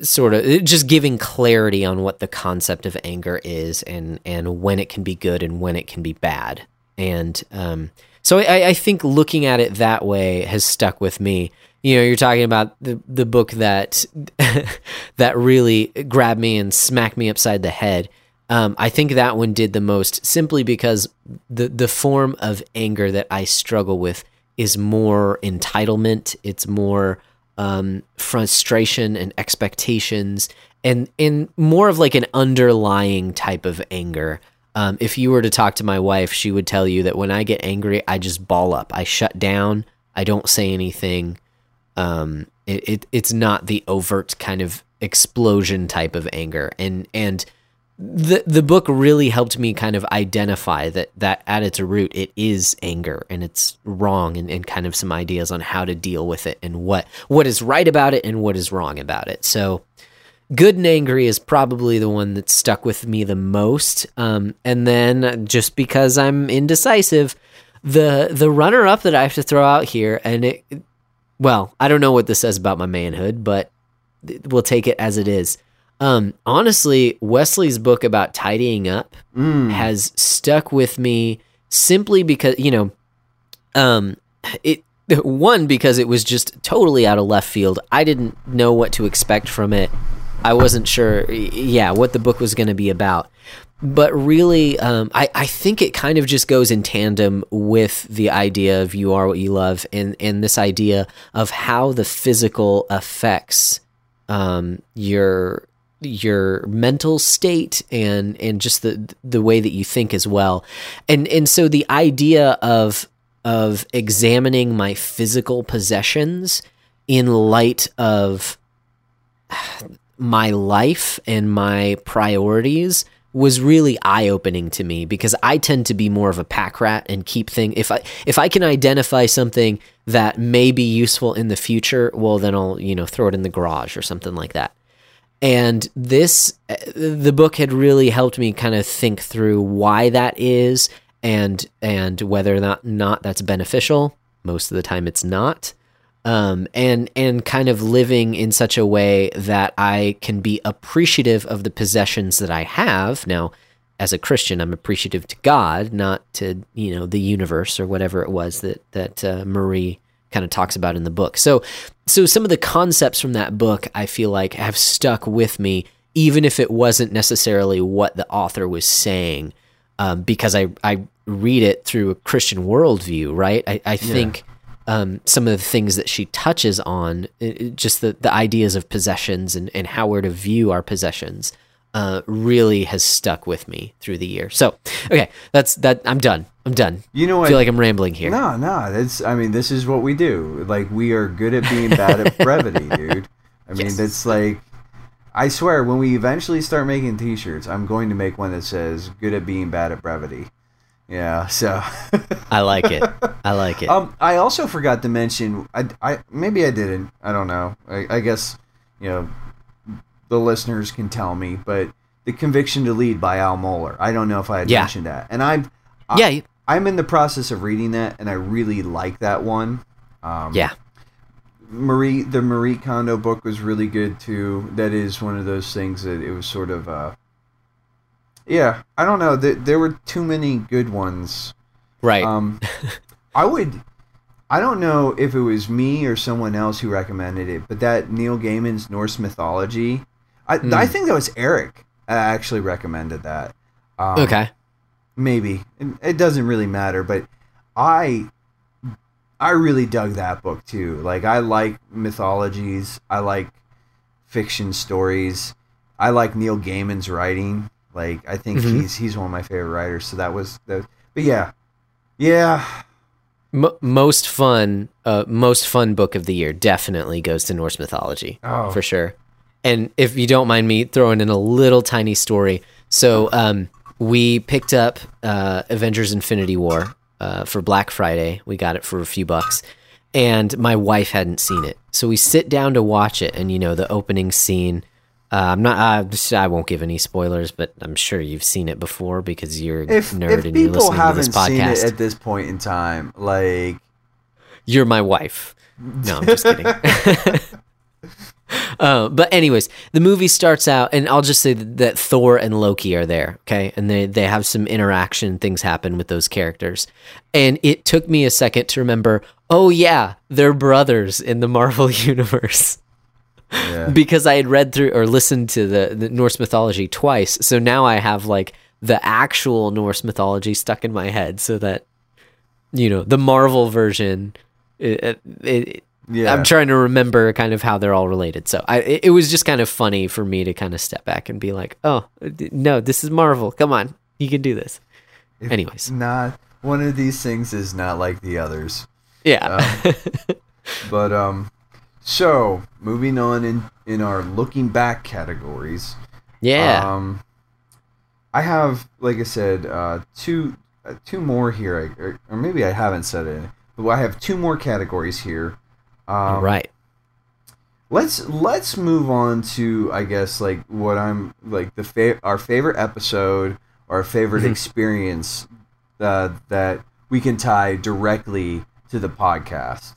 sort of just giving clarity on what the concept of anger is and and when it can be good and when it can be bad and um, so I, I think looking at it that way has stuck with me. You know you're talking about the the book that [LAUGHS] that really grabbed me and smacked me upside the head. Um, I think that one did the most simply because the the form of anger that I struggle with is more entitlement. It's more um, frustration and expectations and in more of like an underlying type of anger. Um, if you were to talk to my wife, she would tell you that when I get angry, I just ball up. I shut down. I don't say anything. Um, it, it it's not the overt kind of explosion type of anger, and and the the book really helped me kind of identify that that at its root it is anger and it's wrong and, and kind of some ideas on how to deal with it and what what is right about it and what is wrong about it so good and angry is probably the one that stuck with me the most um, and then just because i'm indecisive the the runner up that i have to throw out here and it well i don't know what this says about my manhood but we'll take it as it is um, honestly, Wesley's book about tidying up mm. has stuck with me simply because you know, um, it [LAUGHS] one because it was just totally out of left field. I didn't know what to expect from it. I wasn't sure, yeah, what the book was going to be about. But really, um, I, I think it kind of just goes in tandem with the idea of you are what you love and, and this idea of how the physical affects um, your your mental state and and just the the way that you think as well and and so the idea of of examining my physical possessions in light of my life and my priorities was really eye-opening to me because I tend to be more of a pack rat and keep things if I if I can identify something that may be useful in the future, well then I'll, you know, throw it in the garage or something like that. And this uh, the book had really helped me kind of think through why that is and and whether or not not that's beneficial. Most of the time it's not um, and and kind of living in such a way that I can be appreciative of the possessions that I have now as a Christian I'm appreciative to God not to you know the universe or whatever it was that that uh, Marie kind of talks about in the book. So so some of the concepts from that book I feel like have stuck with me even if it wasn't necessarily what the author was saying um, because I, I read it through a Christian worldview, right? I, I think yeah. Um, some of the things that she touches on, just the, the ideas of possessions and, and how we're to view our possessions, uh, really has stuck with me through the year. So, okay, that's that. I'm done. I'm done. You know, I feel like I'm rambling here. No, no. That's. I mean, this is what we do. Like we are good at being bad at [LAUGHS] brevity, dude. I mean, yes. it's like. I swear, when we eventually start making T-shirts, I'm going to make one that says "Good at being bad at brevity." Yeah, so [LAUGHS] I like it. I like it. Um, I also forgot to mention. I, I maybe I didn't. I don't know. I, I guess you know the listeners can tell me, but the Conviction to Lead by Al Mohler. I don't know if I had yeah. mentioned that, and I'm I, yeah, I'm in the process of reading that, and I really like that one. Um, yeah. Marie the Marie Kondo book was really good too. That is one of those things that it was sort of uh yeah, I don't know. There, there were too many good ones. Right. Um [LAUGHS] I would I don't know if it was me or someone else who recommended it, but that Neil Gaiman's Norse mythology, I Hmm. I think that was Eric actually recommended that. Um, okay. maybe it, it doesn't really matter but i i really dug that book too like i like mythologies i like fiction stories i like neil gaiman's writing like i think Mhm. he's he's one of my favorite writers so that was that but yeah yeah M- most fun, uh, most fun book of the year definitely goes to Norse mythology Oh. for sure. And if you don't mind me throwing in a little tiny story, so um, we picked up uh, Avengers: Infinity War uh, for Black Friday. We got it for a few bucks, and my wife hadn't seen it, so we sit down to watch it. And you know, the opening scene. Uh, I'm not. Uh, I won't give any spoilers, but I'm sure you've seen it before because you're a if, nerd if and you're people listening to haven't this seen it podcast. at this point in time like You're my wife. No, I'm just kidding. [LAUGHS] [LAUGHS] uh, but anyways, the movie starts out, and I'll just say that, that Thor and Loki are there, okay, and they they have some interaction. Things happen with those characters, and it took me a second to remember. Oh yeah, they're brothers in the Marvel [LAUGHS] universe yeah because I had read through or listened to the, the Norse mythology twice. So now I have like the actual Norse mythology stuck in my head, so that you know the Marvel version. It, it, yeah I'm trying to remember kind of how they're all related. So I, it, it was just kind of funny for me to kind of step back and be like, "Oh, no, this is Marvel. Come on, you can do this." If Anyways, not one of these things is not like the others yeah, [LAUGHS] But um, so moving on in in our looking back categories. yeah, Um, I have, like I said, uh, two uh, two more here, I- or, or maybe I haven't said it, but I have two more categories here. Um, right. Let's let's move on to I guess like what I'm like the fa- our favorite episode, our favorite Mhm. experience uh, that we can tie directly to the podcast.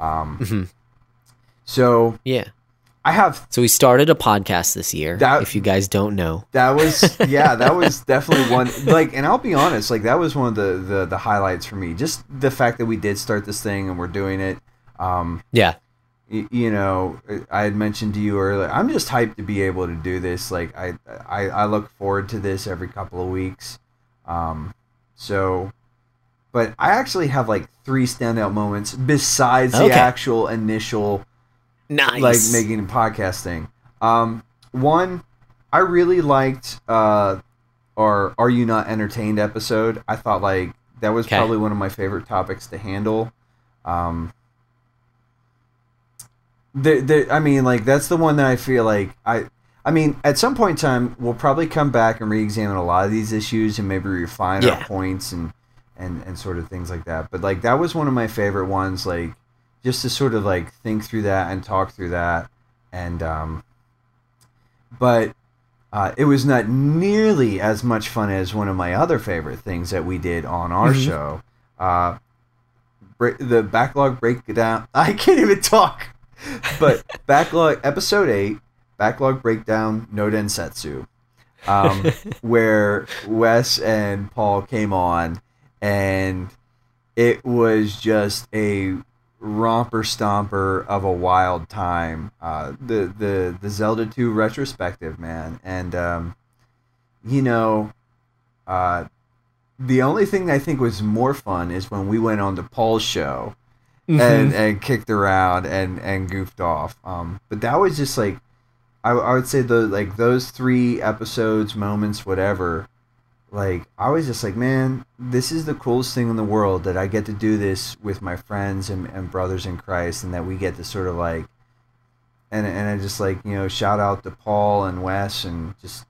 Um, Mhm. So Yeah. I have So we started a podcast this year. That- if you guys don't know, that was [LAUGHS] yeah that was definitely one like and I'll be honest like that was one of the the, the highlights for me just the fact that we did start this thing and we're doing it. Um, yeah, y- you know i had mentioned to you earlier i'm just hyped to be able to do this like i i, I look forward to this every couple of weeks um so but i actually have like three standout moments besides the Okay. actual initial nice. like making a podcast thing um one i really liked uh our are you not entertained episode i thought like that was Okay. probably one of my favorite topics to handle um the, the, I mean, like that's the one that I feel like I. I mean, at some point in time, we'll probably come back and re-examine a lot of these issues and maybe refine Yeah. our points and, and and sort of things like that. But like that was one of my favorite ones. Like just to sort of like think through that and talk through that, and um, but uh, it was not nearly as much fun as one of my other favorite things that we did on our Mhm. show. Uh, break, the backlog breakdown. [LAUGHS] I can't even talk. But backlog episode eight, backlog breakdown, no densetsu, um, [LAUGHS] where Wes and Paul came on, and it was just a romper stomper of a wild time. Uh, the the the Zelda two retrospective, man, and um, you know, uh, the only thing I think was more fun is when we went on to Paul's show Mhm. and and kicked around and and goofed off. Um, but that was just like, I, I would say the like those three episodes, moments, whatever. Like I was just like, man, this is the coolest thing in the world that I get to do this with my friends and, and brothers in Christ, and that we get to sort of like, and and I just like you know shout out to Paul and Wes and just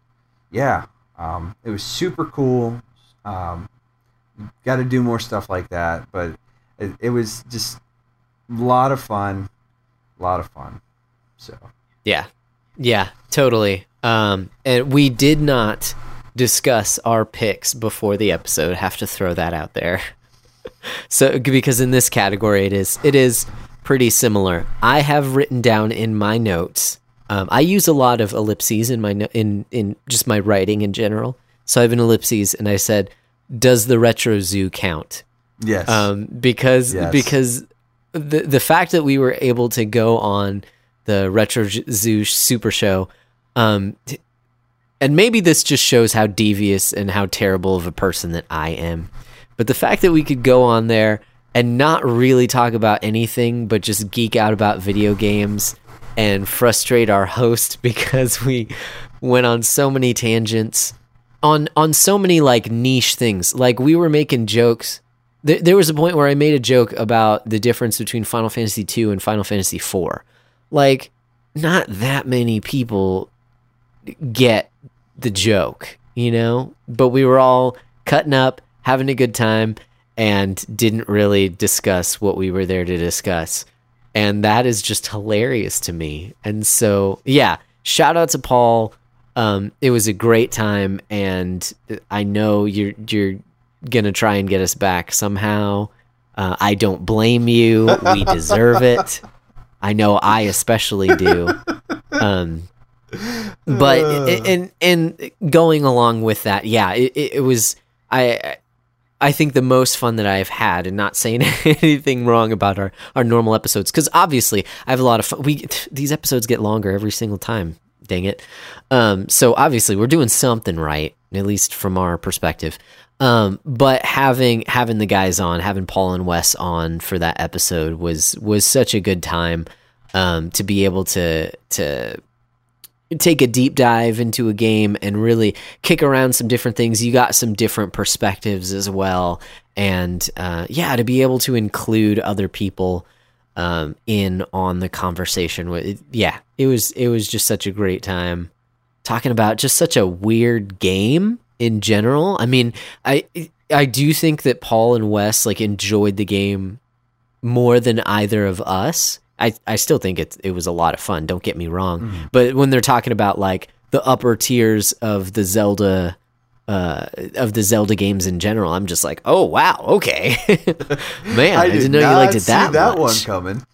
yeah, um, it was super cool. Um, got to do more stuff like that, but it, it was just a lot of fun, a lot of fun. So Yeah. Yeah, totally. Um, and we did not discuss our picks before the episode. Have to throw that out there. [LAUGHS] so because in this category it is it is pretty similar. I have written down in my notes. Um, I use a lot of ellipses in my no- in in just my writing in general. So I have an ellipses, and I said, "Does the retro zoo count?" Yes. um, because Yes. because the the fact that we were able to go on the Retro Zoo Super Show, um, t- and maybe this just shows how devious and how terrible of a person that I am, but the fact that we could go on there and not really talk about anything but just geek out about video games and frustrate our host [LAUGHS] because we went on so many tangents on on so many like niche things. Like we were making jokes. There, there was a point where I made a joke about the difference between Final Fantasy II and Final Fantasy IV. Like, not that many people get the joke, you know? But we were all cutting up, having a good time, and didn't really discuss what we were there to discuss. And that is just hilarious to me. And so, yeah, shout out to Paul. Um, it was a great time, and I know you're you're gonna try and get us back somehow. Uh, I don't blame you. We deserve it. [LAUGHS] I know I especially do. Um, but and and going along with that, yeah, it, it, it was I. I think the most fun that I've had, and not saying [LAUGHS] anything wrong about our, our normal episodes, because obviously I have a lot of fun. We these episodes get longer every single time. Dang it! Um, so obviously we're doing something right, at least from our perspective. Um, but having having the guys on, having Paul and Wes on for that episode was was such a good time. Um, to be able to to take a deep dive into a game and really kick around some different things. You got some different perspectives as well, and uh, yeah, to be able to include other people um, in on the conversation. With yeah, it was it was just such a great time talking about just such a weird game in general. I mean, I I do think that Paul and Wes like enjoyed the game more than either of us. I, I still think it it was a lot of fun. Don't get me wrong, Mm-hmm. but when they're talking about like the upper tiers of the Zelda, uh, of the Zelda games in general, I'm just like, oh wow, okay, [LAUGHS] man, I, did didn't know you liked it see that, that much. one coming.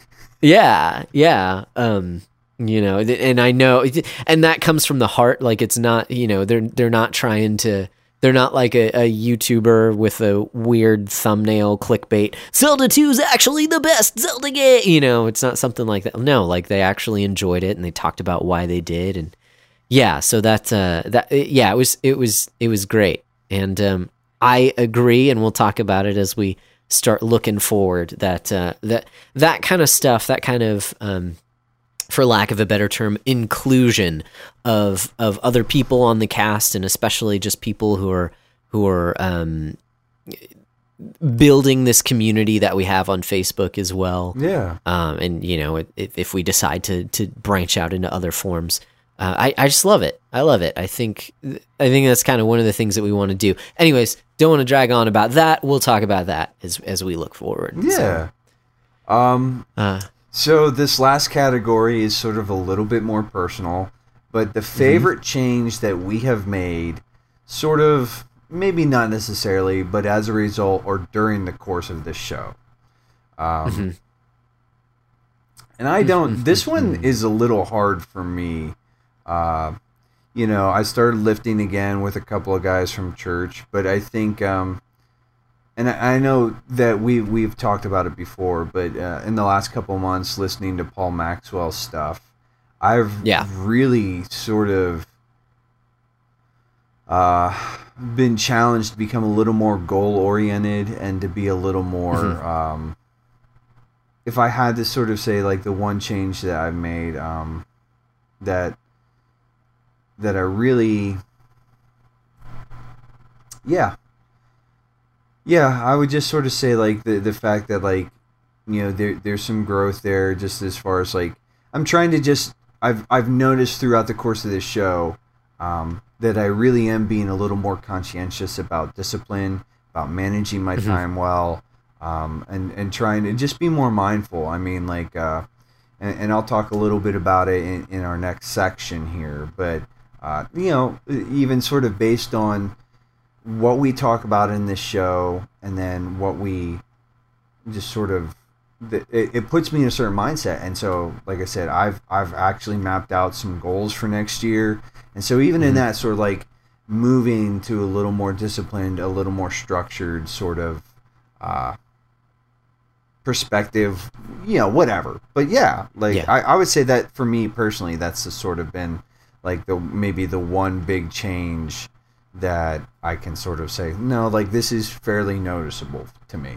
Yeah, yeah. Um, you know, and I know, and that comes from the heart. Like it's not, you know, they're they're not trying to. They're not like a, a YouTuber with a weird thumbnail clickbait. Zelda 2 is actually the best Zelda game. You know, it's not something like that. No, like they actually enjoyed it and they talked about why they did. And yeah, so that, uh, that, yeah, it was, it was, it was great. And, um, I agree. And we'll talk about it as we start looking forward that, uh, that, that kind of stuff, that kind of, um, for lack of a better term, inclusion of of other people on the cast, and especially just people who are who are um, building this community that we have on Facebook as well. Yeah. Um, and you know, if, if we decide to to branch out into other forms, uh, I I just love it. I love it. I think I think that's kind of one of the things that we want to do. Anyways, don't want to drag on about that. We'll talk about that as as we look forward. Yeah. Um. So, uh, So this last category is sort of a little bit more personal, but the favorite change that we have made, sort of maybe not necessarily, but as a result or during the course of this show. Um, and I don't. this one is a little hard for me. Uh, you know, I started lifting again with a couple of guys from church, but I think. Um, and I know that we we've talked about it before, but uh, in the last couple of months, listening to Paul Maxwell stuff, I've Yeah. really sort of uh, been challenged to become a little more goal oriented and to be a little more. Mhm. Um, if I had to sort of say like the one change that I've made, um, that that I really, yeah, yeah, I would just sort of say like the the fact that like you know there there's some growth there just as far as like I'm trying to just I've I've noticed throughout the course of this show um, that I really am being a little more conscientious about discipline, about managing my Mhm. time well, um, and and trying to just be more mindful. I mean like. Uh, and, and I'll talk a little bit about it in, in our next section here. But uh, you know, even sort of based on what we talk about in this show, and then what we just sort of it, it puts me in a certain mindset. And so like i said i've i've actually mapped out some goals for next year. And so even in that sort of like moving to a little more disciplined a little more structured sort of uh perspective you know whatever. But yeah like Yeah. I, I would say that for me personally that's the sort of been like the maybe the one big change that i can sort of say no like this is fairly noticeable to me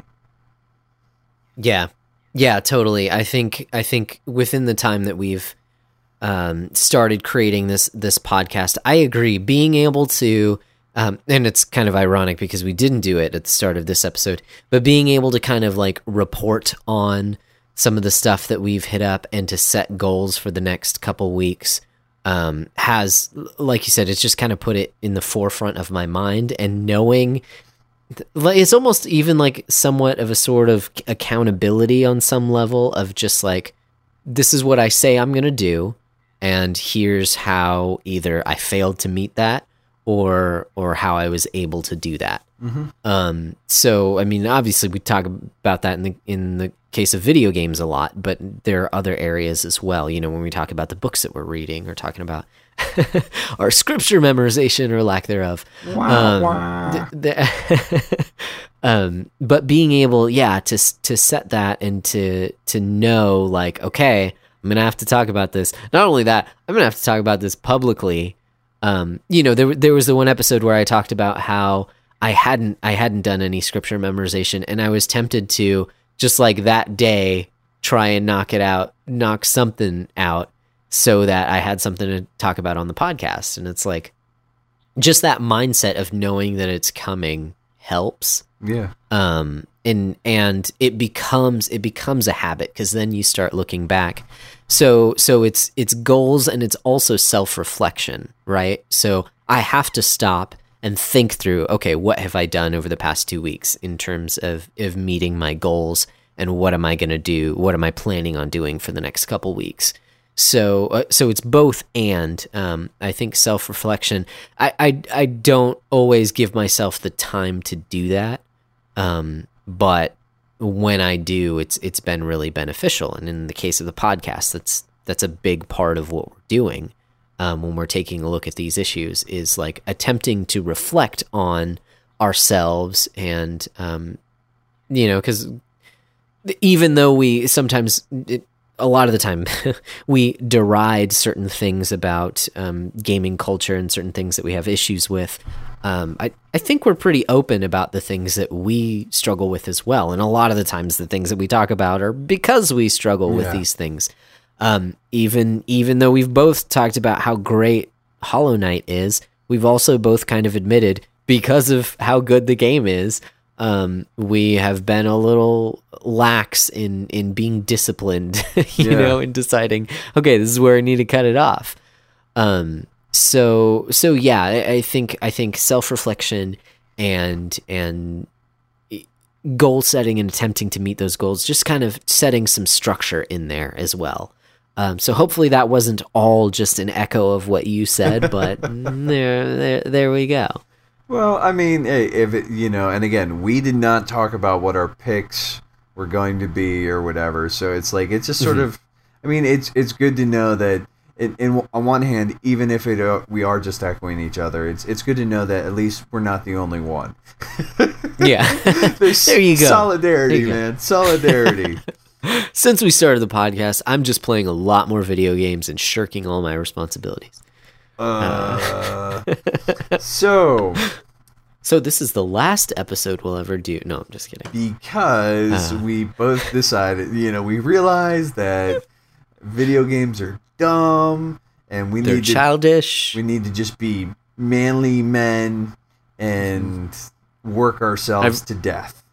Yeah. Yeah, totally. I think I think within the time that we've um, started creating this this podcast, I agree. Being able to um, and it's kind of ironic because we didn't do it at the start of this episode, but being able to kind of like report on some of the stuff that we've hit up and to set goals for the next couple weeks um, has, like you said, it's just kind of put it in the forefront of my mind and knowing like it's almost even like somewhat of a sort of accountability on some level of just like this is what I say I'm going to do and here's how either I failed to meet that or or how I was able to do that. Um so I mean obviously we talk about that in the in the case of video games a lot, but there are other areas as well, you know, when we talk about the books that we're reading or talking about [LAUGHS] our scripture memorization or lack thereof. Um, th- the- [LAUGHS] um, but being able, yeah, to to set that and to to know, like, okay, I'm gonna have to talk about this. Not only that, I'm gonna have to talk about this publicly. Um, you know, there there was the one episode where I talked about how I hadn't I hadn't done any scripture memorization, and I was tempted to just like that day try and knock it out, knock something out, so that I had something to talk about on the podcast. And it's like just that mindset of knowing that it's coming helps yeah um and and it becomes it becomes a habit because then you start looking back so so it's it's goals and it's also self-reflection right so i have to stop and think through okay what have i done over the past two weeks in terms of of meeting my goals and what am i going to do what am i planning on doing for the next couple weeks so uh, so it's both and um, I think self reflection. I, I I don't always give myself the time to do that, um, but when I do, it's it's been really beneficial. And in the case of the podcast, that's that's a big part of what we're doing um, when we're taking a look at these issues is like attempting to reflect on ourselves and um, you know because even though we sometimes it, a lot of the time [LAUGHS] we deride certain things about um, gaming culture and certain things that we have issues with um, I, I think we're pretty open about the things that we struggle with as well and a lot of the times the things that we talk about are because we struggle with Yeah. these things um, even even though we've both talked about how great hollow knight is we've also both kind of admitted because of how good the game is um, we have been a little lax in in being disciplined, [LAUGHS] you Yeah. know, in deciding, okay, this is where I need to cut it off. Um, so so yeah, I, I think I think self reflection and and goal setting and attempting to meet those goals, just kind of setting some structure in there as well. Um, so hopefully that wasn't all just an echo of what you said, [LAUGHS] but there, there, there we go. Well, I mean, if it, you know, and again, we did not talk about what our picks were going to be or whatever. So it's like it's just sort Mhm. of. I mean, it's it's good to know that. In, in on one hand, even if it uh, we are just echoing each other, it's it's good to know that at least we're not the only one. [LAUGHS] Yeah. [LAUGHS] There you go. Solidarity, you go. man. Solidarity. [LAUGHS] Since we started the podcast, I'm just playing a lot more video games and shirking all my responsibilities. uh, so So this is the last episode we'll ever do. No, I'm just kidding. because Uh. we both decided, you know, we realized that video games are dumb and we They're need to childish. we need to just be manly men and work ourselves to death.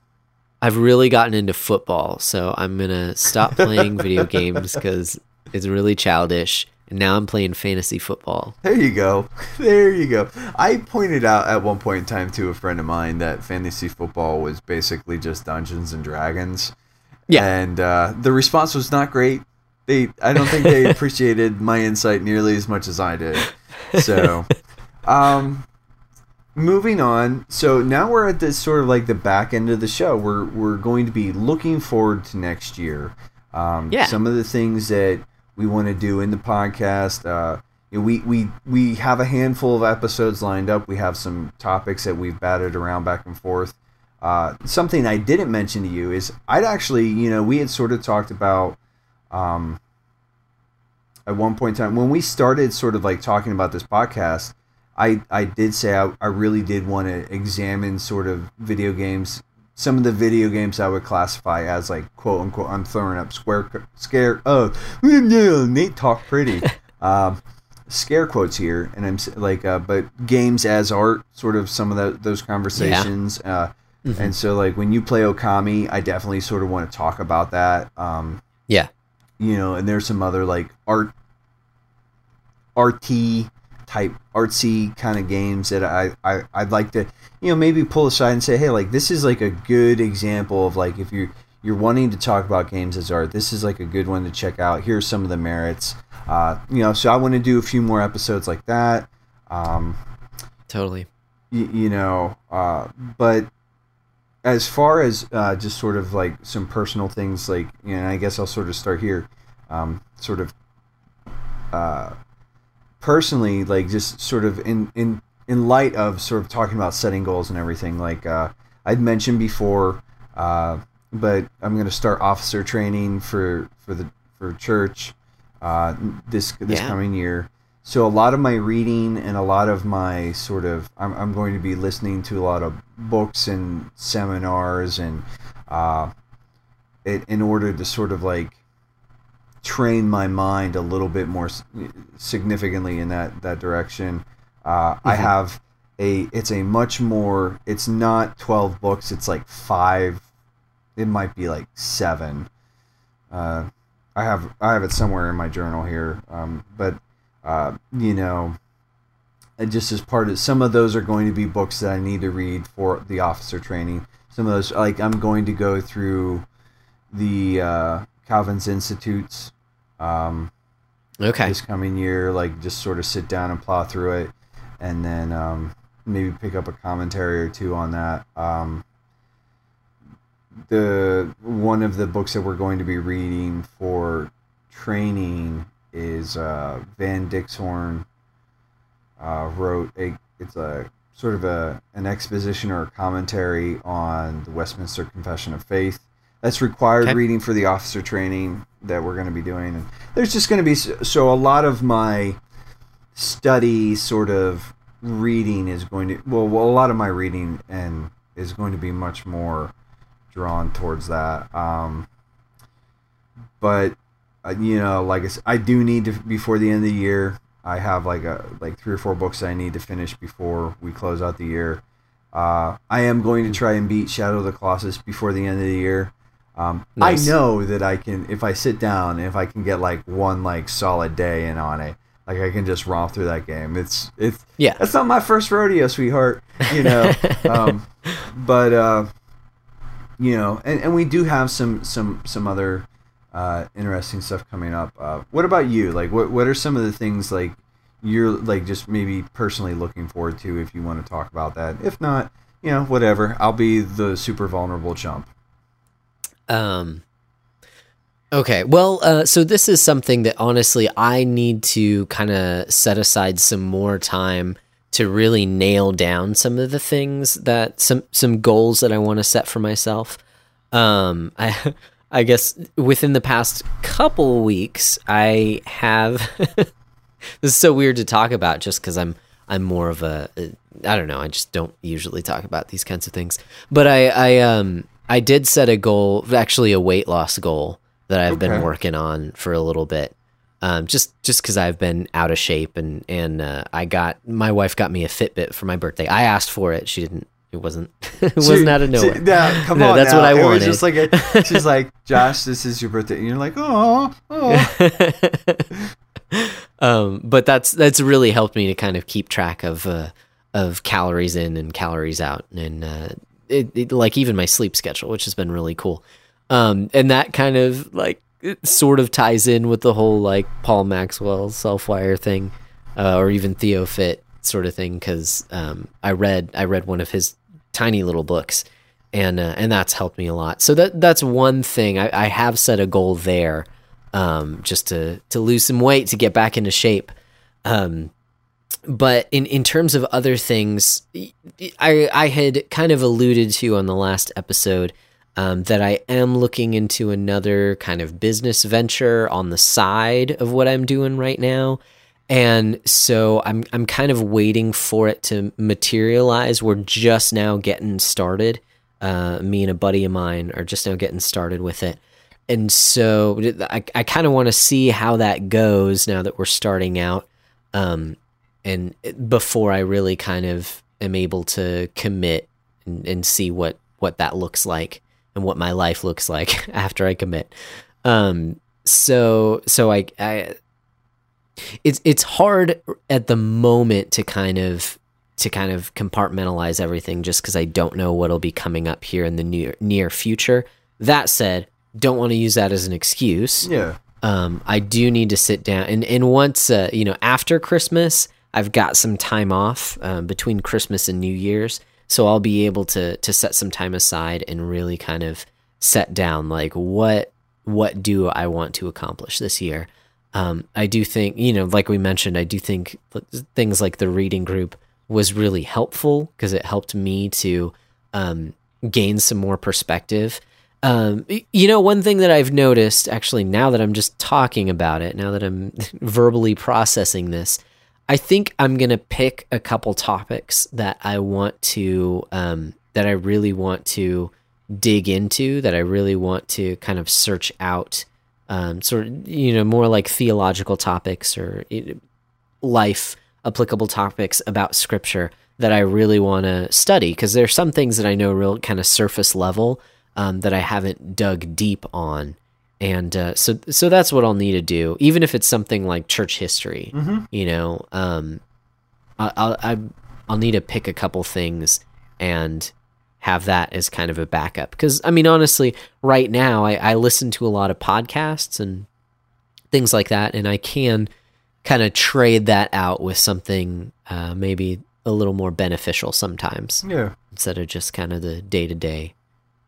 I've really gotten into football, so I'm gonna stop playing [LAUGHS] video games because it's really childish. And now I'm playing fantasy football. There you go. [LAUGHS] There you go. I pointed out at one point in time to a friend of mine that fantasy football was basically just Dungeons and Dragons. Yeah. And uh, the response was not great. They, I don't think they appreciated my insight nearly as much as I did. So, um, moving on. So now we're at this sort of like the back end of the show. We're we're going to be looking forward to next year. Um, Yeah. Some of the things that we want to do in the podcast. Uh, you know, we we we have a handful of episodes lined up. We have some topics that we've batted around back and forth. Uh, something I didn't mention to you is I'd actually, you know, we had sort of talked about um, at one point in time when we started sort of like talking about this podcast. I, I did say I, I really did want to examine sort of video games, some of the video games I would classify as like quote unquote. I'm throwing up square scare. Oh, [LAUGHS] Nate talk pretty. [LAUGHS] um, scare quotes here, and I'm like, uh, but games as art, sort of some of the, those conversations. Uh, And so, like when you play Okami, I definitely sort of want to talk about that. Um, Yeah. You know, and there's some other like art, RT type artsy kind of games that I, I I'd like to you know maybe pull aside and say hey like this is like a good example of like if you're you're wanting to talk about games as art this is like a good one to check out. Here's some of the merits. Uh, you know so I want to do a few more episodes like that. Um, Totally. y- you know uh, but as far as uh, just sort of like some personal things like you know i guess i'll sort of start here um, sort of uh, personally like just sort of in in in light of sort of talking about setting goals and everything like uh, i'd mentioned before uh, but i'm going to start officer training for for the for church uh, this this Yeah. coming year so a lot of my reading and a lot of my sort of I'm, I'm going to be listening to a lot of books and seminars and uh, it, in order to sort of like train my mind a little bit more significantly in that that direction uh, i Mhm. have a it's a much more it's not 12 books it's like five it might be like seven uh, i have i have it somewhere in my journal here um, but uh, you know, just as part of some of those are going to be books that I need to read for the officer training. Some of those, like I'm going to go through the uh, Calvin's Institutes um, Okay. this coming year. Like just sort of sit down and plow through it, and then um, maybe pick up a commentary or two on that. Um, the one of the books that we're going to be reading for training is uh, Van Dixhoorn uh, wrote a it's a sort of a an exposition or a commentary on the Westminster Confession of Faith. That's required Okay. reading for the officer training that we're going to be doing, and there's just going to be so a lot of my study sort of reading is going to well, well a lot of my reading and is going to be much more drawn towards that. Um, but you know, like I do need to before the end of the year. I have like a like three or four books I need to finish before we close out the year. Uh, I am going to try and beat Shadow of the Colossus before the end of the year. Um, Nice. I know that I can if I sit down, if I can get like one like solid day in on it, like I can just romp through that game. It's it's Yeah. that's not my first rodeo, sweetheart. You know, [LAUGHS] um, but uh, you know, and, and we do have some some some other uh, interesting stuff coming up. Uh, what about you? Like, what what are some of the things like you're like just maybe personally looking forward to if you want to talk about that? If not, you know, whatever. I'll be the super vulnerable chump. Um. Okay, well, uh, so this is something that honestly I need to kind of set aside some more time to really nail down some of the things that some some goals that I want to set for myself. Um, [LAUGHS] I I guess within the past couple weeks I have. [LAUGHS] this is so weird to talk about just because I'm I'm more of a I don't know I just don't usually talk about these kinds of things. But I I um I did set a goal, actually a weight loss goal that I've been working on for a little bit. Um, just just because I've been out of shape and and uh, I got my wife got me a Fitbit for my birthday. I asked for it. She didn't. It wasn't. [LAUGHS] it wasn't out of nowhere. yeah, [LAUGHS] come No, on. that's now. what I it wanted. was just like a, [LAUGHS] she's like, Josh, this is your birthday, and you're like, oh, oh. um, but that's that's really helped me to kind of keep track of uh, of calories in and calories out, and uh, it, it, like even my sleep schedule, which has been really cool. Um, and that kind of like sort of ties in with the whole like Paul Maxwell self wire thing, uh, or even Theo Fit. sort of thing because um, I read I read one of his tiny little books, and uh, and that's helped me a lot. So that that's one thing I, I have set a goal there, um, just to to lose some weight to get back into shape. Um, but in in terms of other things, I I had kind of alluded to on the last episode. Um, that I am looking into another kind of business venture on the side of what I'm doing right now. And so I'm I'm kind of waiting for it to materialize. We're just now getting started. Uh, me and a buddy of mine are just now getting started with it. And so I, I kind of want to see how that goes now that we're starting out. Um, and before I really kind of am able to commit and, and see what, what that looks like and what my life looks like [LAUGHS] after I commit. Um, so, so I, I, it's, it's hard at the moment to kind of to kind of compartmentalize everything just because I don't know what'll be coming up here in the near near future. That said, don't want to use that as an excuse. Yeah. Um, I do need to sit down and and once uh, you know after Christmas, I've got some time off um, between Christmas and New Year's, so I'll be able to to set some time aside and really kind of set down like what what do I want to accomplish this year. Um, I do think you know, like we mentioned, I do think things like the reading group was really helpful because it helped me to um, gain some more perspective. Um, you know, one thing that I've noticed actually now that I'm just talking about it, now that I'm [LAUGHS] verbally processing this, I think I'm going to pick a couple topics that I want to, um, that I really want to dig into, that I really want to kind of search out, um, sort of, you know, more like theological topics or life applicable topics about scripture that I really want to study because there's some things that I know real kind of surface level um, that I haven't dug deep on, and uh, so so that's what I'll need to do. Even if it's something like church history, mm-hmm. you know, um, I'll, I'll I'll need to pick a couple things and have that as kind of a backup because I mean honestly, right now I, I listen to a lot of podcasts and things like that, and I can kind of trade that out with something uh, maybe a little more beneficial sometimes. Yeah. Instead of just kind of the day to day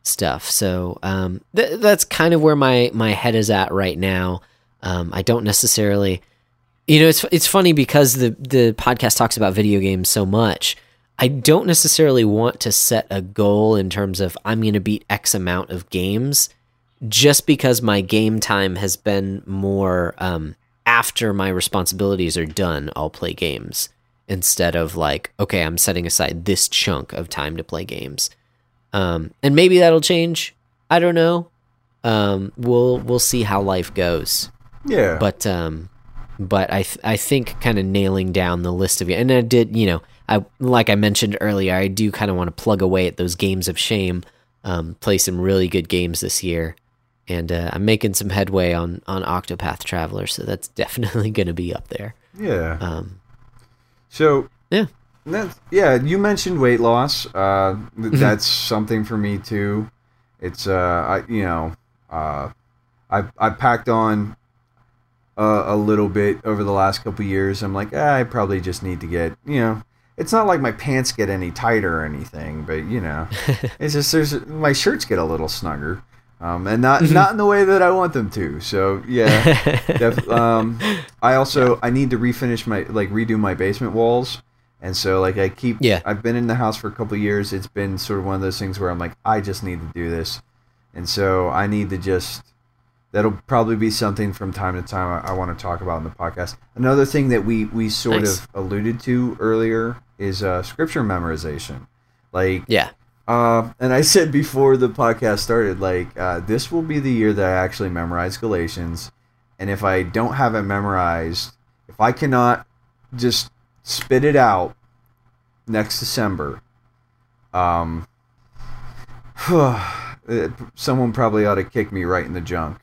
stuff. So um, th- that's kind of where my my head is at right now. Um, I don't necessarily, you know, it's it's funny because the the podcast talks about video games so much. I don't necessarily want to set a goal in terms of I'm going to beat X amount of games, just because my game time has been more um, after my responsibilities are done, I'll play games instead of like, okay, I'm setting aside this chunk of time to play games. Um, and maybe that'll change. I don't know. Um, we'll we'll see how life goes. Yeah. But um, but I th- I think kind of nailing down the list of and I did you know I like I mentioned earlier I do kind of want to plug away at those games of shame. Um, play some really good games this year and uh, I'm making some headway on on Octopath Traveler, so that's [LAUGHS] definitely going to be up there. Yeah. Um, so yeah, that's, yeah. You mentioned weight loss. Uh, mm-hmm. that's something for me too. It's uh, I you know, uh, I I packed on a, a little bit over the last couple years. I'm like, ah, I probably just need to get you know. It's not like my pants get any tighter or anything, but you know, [LAUGHS] it's just there's my shirts get a little snugger um, and not not in the way that I want them to. So yeah, def, [LAUGHS] um, I also I need to refinish my like redo my basement walls, and so like I keep yeah I've been in the house for a couple years. It's been sort of one of those things where I'm like I just need to do this, and so I need to just that'll probably be something from time to time I, I want to talk about in the podcast. Another thing that we we sort of alluded to earlier is uh, scripture memorization. Like yeah uh, and I said before the podcast started, like, uh, this will be the year that I actually memorize Galatians. And if I don't have it memorized, if I cannot just spit it out next December, um, [SIGHS] someone probably ought to kick me right in the junk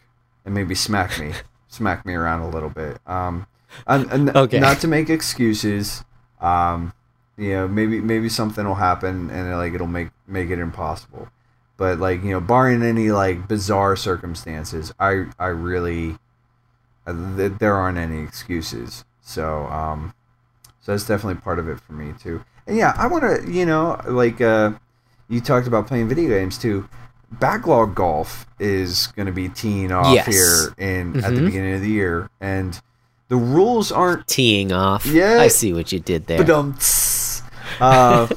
and maybe smack me, [LAUGHS] smack me around a little bit. Um, and, and [LAUGHS] okay. not to make excuses. Um, you know maybe maybe something will happen and like it'll make make it impossible but like you know barring any like bizarre circumstances i i really uh, th- there aren't any excuses so um so So that's definitely part of it for me too. And yeah, I want to, you know, like uh, you talked about playing video games too. Backlog golf is going to be teeing off Yes. here in at the Mhm. beginning of the year, and the rules aren't. Teeing off. Yeah. I see what you did there. Uh,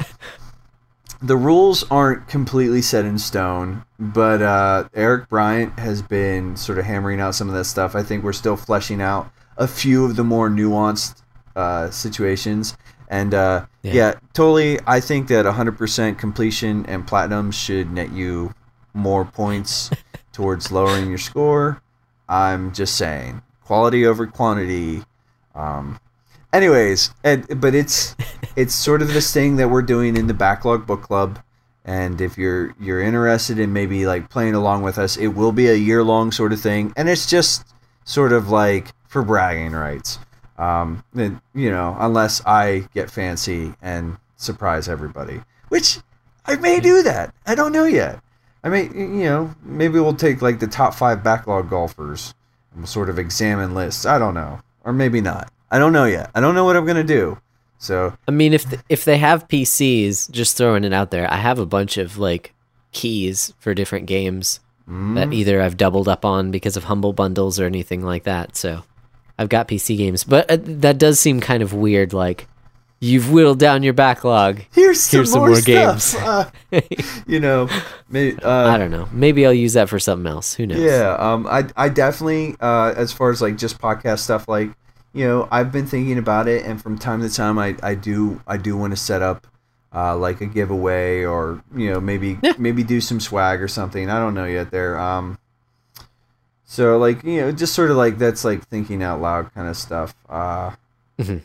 [LAUGHS] the rules aren't completely set in stone, but uh, Eric Bryant has been sort of hammering out some of that stuff. I think we're still fleshing out a few of the more nuanced uh, situations. And uh, Yeah. yeah. totally. I think that 100% completion and platinum should net you more points [LAUGHS] towards lowering your score. I'm just saying, quality over quantity. Um, anyways, and, but it's [LAUGHS] it's sort of this thing that we're doing in the backlog book club. And if you're you're interested in maybe like playing along with us, it will be a year long sort of thing, and it's just sort of like for bragging rights. Um, and, you know, unless I get fancy and surprise everybody, which I may do that. I don't know yet. I may, you know, maybe we'll take like the top five backlog golfers and we'll sort of examine lists. I don't know, or maybe not. I don't know yet. I don't know what I'm gonna do. So I mean, if th- if they have PCs, just throwing it out there, I have a bunch of like keys for different games mm, that either I've doubled up on because of humble bundles or anything like that. So I've got PC games, but uh, that does seem kind of weird. Like you've whittled down your backlog. here's some, Here's some more, more games. [LAUGHS] Uh, you know, maybe, uh, I don't know. Maybe I'll use that for something else. Who knows? Yeah, um, I, I definitely, uh, as far as like just podcast stuff, like, you know, I've been thinking about it, and from time to time, I, I do, I do want to set up, uh, like a giveaway, or you know, maybe, Yeah. maybe do some swag or something. I don't know yet. There, um, so like, you know, just sort of like that's like thinking out loud kind of stuff. Uh, Mhm.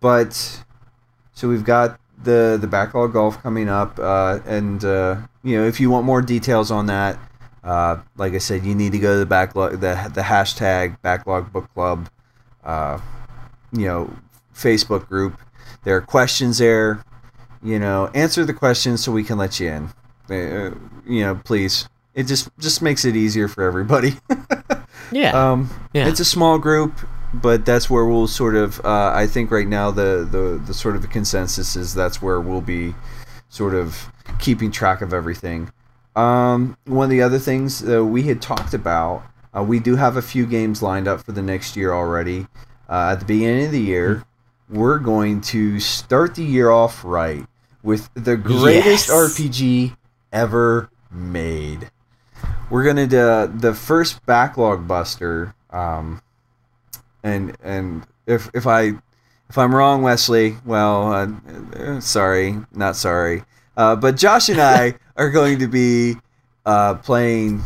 but so we've got the the backlog golf coming up, uh, and uh, you know, if you want more details on that. Uh, like I said, you need to go to the backlog, the the hashtag backlog book club, uh, you know, Facebook group. There are questions there. You know, answer the questions so we can let you in. Uh, you know, please. It just just makes it easier for everybody. [LAUGHS] Yeah. Um, Yeah. It's a small group, but that's where we'll sort of. Uh, I think right now the, the the sort of consensus is that's where we'll be, sort of keeping track of everything. Um, one of the other things uh, we had talked about, uh, we do have a few games lined up for the next year already. Uh, at the beginning of the year, we're going to start the year off right with the greatest Yes. RPG ever made. We're gonna do the first backlog buster, um, and and if if I if I'm wrong, Wesley, well, uh, uh, sorry, not sorry. Uh, but Josh and I [LAUGHS] are going to be uh, playing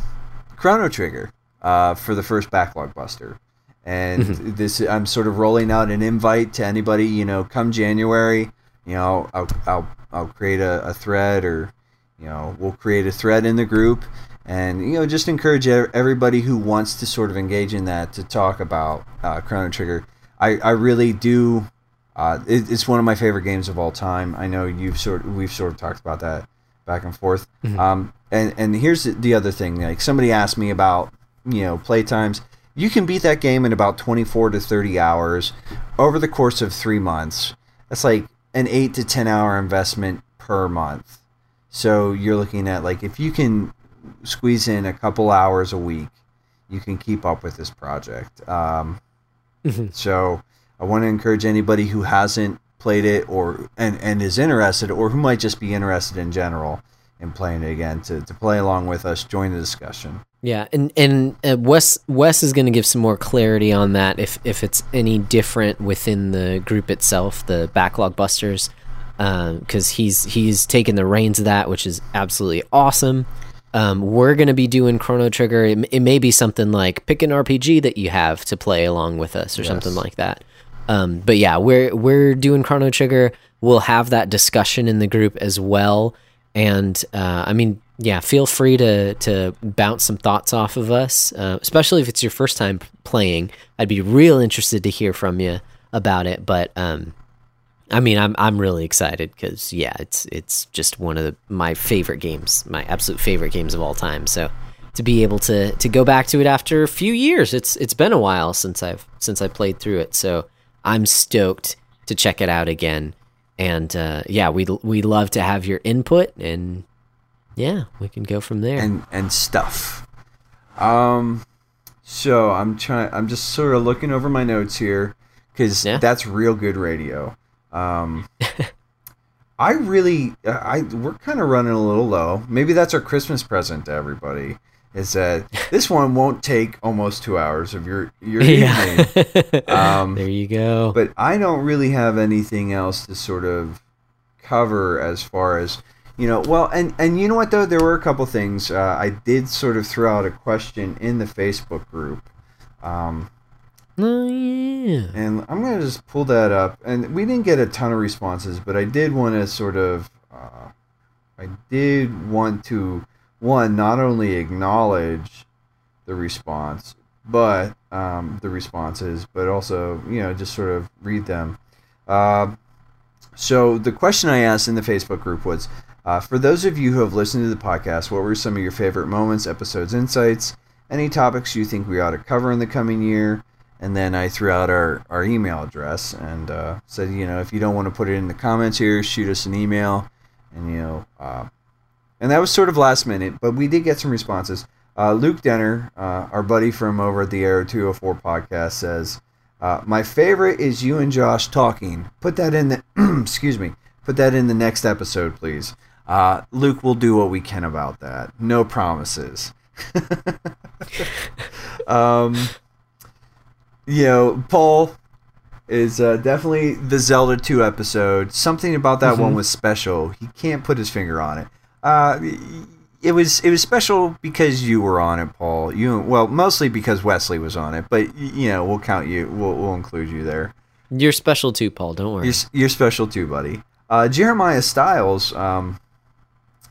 Chrono Trigger uh, for the first backlog buster. And this, I'm sort of rolling out an invite to anybody. You know, come January, you know, I'll I'll, I'll create a, a thread, or you know, we'll create a thread in the group, and you know, just encourage everybody who wants to sort of engage in that to talk about uh, Chrono Trigger. I, I really do uh, it, it's one of my favorite games of all time. I know you've sort we've sort of talked about that back and forth. Um, and and here's the- the other thing. Like somebody asked me about you know play times. You can beat that game in about 24 to 30 hours over the course of three months. That's like an eight to 10 hour investment per month. So you're looking at like if you can squeeze in a couple hours a week, you can keep up with this project. Um, Mhm. so I want to encourage anybody who hasn't played it or and, and is interested or who might just be interested in general in playing it again to, to play along with us, join the discussion. Yeah, and and uh, Wes Wes is going to give some more clarity on that if if it's any different within the group itself, the backlog busters, because he's he's taken the reins of that, which is absolutely awesome. Um, we're going to be doing Chrono Trigger. It, it may be something like pick an RPG that you have to play along with us, or something like that. Um, but yeah, we're we're doing Chrono Trigger. We'll have that discussion in the group as well. And uh, I mean, yeah, feel free to to bounce some thoughts off of us, uh, especially if it's your first time playing. I'd be real interested to hear from you about it. But um, I mean, I'm I'm really excited because yeah, it's it's just one of the, my favorite games, my absolute favorite games of all time. So to be able to to go back to it after a few years, it's it's been a while since I've since I played through it. So I'm stoked to check it out again. And uh, yeah, we we love to have your input, and yeah, we can go from there. and and stuff. Um, so I'm trying. I'm just sort of looking over my notes here because Yeah. that's real good radio. Um, I really, I we're kind of running a little low. Maybe that's our Christmas present to everybody. Is that [LAUGHS] this one won't take almost two hours of your your evening. [LAUGHS] Um, there you go. but I don't really have anything else to sort of cover as far as you know. Well, and and you know what though, there were a couple things uh, I did sort of throw out a question in the Facebook group, um, oh yeah. and I'm gonna just pull that up. And we didn't get a ton of responses, but I did want to sort of, uh, I did want to one not only acknowledge the response, but um, the responses, but also you know just sort of read them. Uh, so the question I asked in the Facebook group was, uh, for those of you who have listened to the podcast, what were some of your favorite moments, episodes, insights, any topics you think we ought to cover in the coming year? And then I threw out our, our email address and uh, said, you know, if you don't want to put it in the comments here, shoot us an email. And, you know, uh, and that was sort of last minute, but we did get some responses. Uh, Luke Denner, uh, our buddy from over at the Arrow 204 podcast, says, uh, "My favorite is you and Josh talking. Put that in the [CLEARS THROAT] excuse me. Put that in the next episode, please. Uh, Luke will do what we can about that. No promises. [LAUGHS] um, you know, Paul is uh, definitely the Zelda 2 episode. Something about that one was special. He can't put his finger on it. Uh, it was it was special because you were on it, Paul. You well, mostly because Wesley was on it, but you know we'll count you. We'll, we'll include you there. You're special too, Paul. Don't worry. You're, you're special too, buddy. Uh, Jeremiah Styles, um,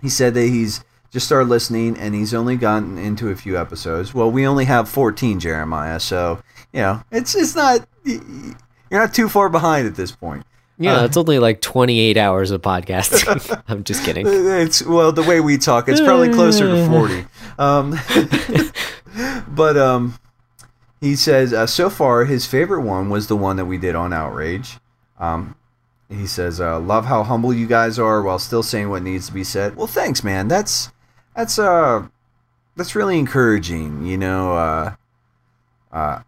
he said that he's just started listening and he's only gotten into a few episodes. Well, we only have 14, Jeremiah, so you know it's it's not you're not too far behind at this point. yeah, it's only like 28 hours of podcasting. [LAUGHS] I'm just kidding. [LAUGHS] It's well, the way we talk, it's probably closer to forty. [LAUGHS] Um, but um, he says uh, so far his favorite one was the one that we did on Outrage. Um, he says, uh, "Love how humble you guys are while still saying what needs to be said." Well, thanks, man. That's that's uh that's really encouraging. You know, uh, uh,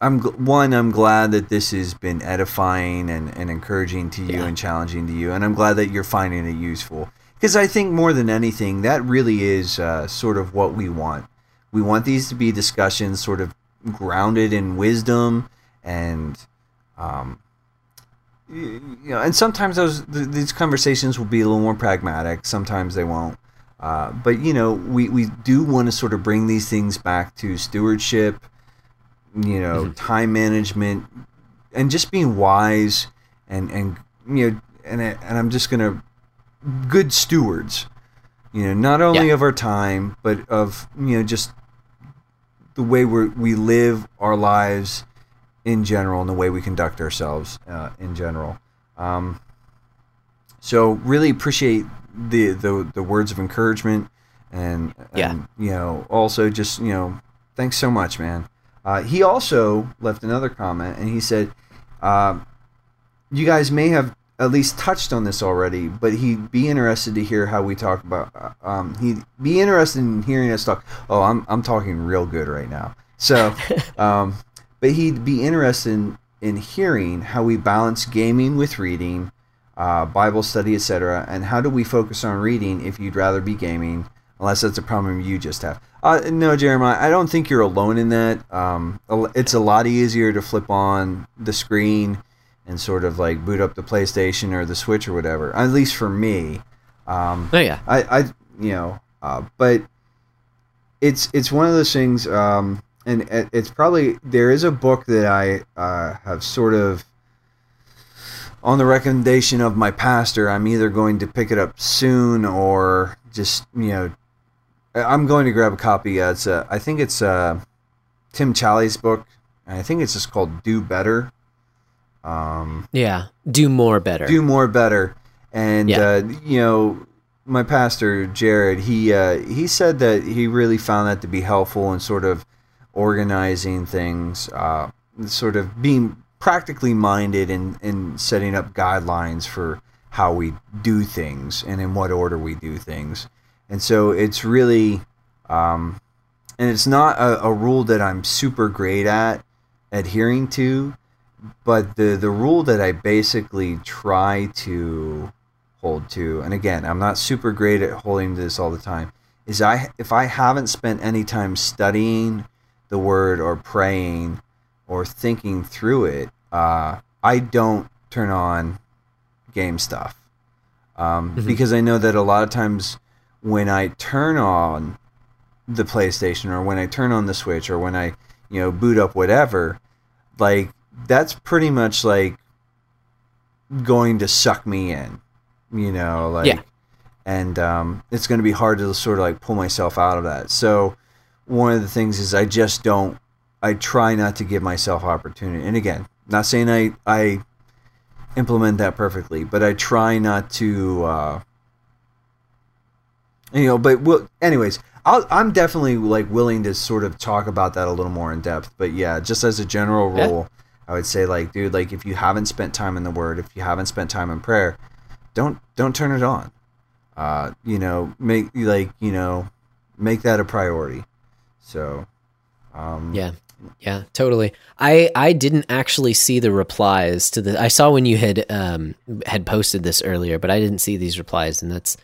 I'm one. I'm glad that this has been edifying and, and encouraging to you Yeah. and challenging to you, and I'm glad that you're finding it useful. Because I think more than anything, that really is uh, sort of what we want. We want these to be discussions sort of grounded in wisdom and, um, you know, and sometimes those th- these conversations will be a little more pragmatic. Sometimes they won't. Uh, but you know, we, we do want to sort of bring these things back to stewardship, you know, time management, and just being wise, and and you know, and I- and I'm just gonna good stewards, you know, not only Yeah. of our time, but of you know just the way we we live our lives in general and the way we conduct ourselves uh, in general. Um, so really appreciate the, the the words of encouragement and, Yeah. and you know also just you know thanks so much man uh, he also left another comment and he said uh, you guys may have at least touched on this already but he'd be interested to hear how we talk about uh, um, he'd be interested in hearing us talk oh i'm, I'm talking real good right now so [LAUGHS] um, but he'd be interested in, in hearing how we balance gaming with reading uh, Bible study, etc. And how do we focus on reading if you'd rather be gaming, unless that's a problem you just have? Uh, no, Jeremiah, I don't think you're alone in that. Um, it's a lot easier to flip on the screen and sort of like boot up the PlayStation or the Switch or whatever. At least for me. Um, Oh yeah. I, I you know, uh, but it's it's one of those things, um, and it's probably there is a book that I uh, have sort of on the recommendation of my pastor. I'm either going to pick it up soon or just you know, I'm going to grab a copy. Uh, it's uh, I think it's uh, Tim Challies' book. and I think it's just called Do Better. Um, Yeah. Do more better. do more better and Yeah. uh, you know my pastor jared he uh, he said that he really found that to be helpful in sort of organizing things uh, sort of being practically minded in in setting up guidelines for how we do things and in what order we do things. And so it's really, um, and it's not a, a rule that I'm super great at adhering to, but the the rule that I basically try to hold to, and again, I'm not super great at holding to this all the time, is I if I haven't spent any time studying the word or praying or thinking through it, uh, I don't turn on game stuff um, mm-hmm. because I know that a lot of times when I turn on the PlayStation or when I turn on the Switch or when I you know boot up whatever, like that's pretty much like going to suck me in, you know, like yeah. and um, it's going to be hard to sort of like pull myself out of that. So one of the things is I just don't I try not to give myself opportunity. And again, not saying I I implement that perfectly, but I try not to. Uh, you know, but well, anyways, i am definitely like willing to sort of talk about that a little more in depth. But yeah, just as a general rule, yeah. I would say like, dude, like if you haven't spent time in the Word, if you haven't spent time in prayer, don't don't turn it on. Uh, you know, make like you know, make that a priority. So, um, yeah, yeah, totally. I I didn't actually see the replies to the. I saw when you had um had posted this earlier, but I didn't see these replies, and that's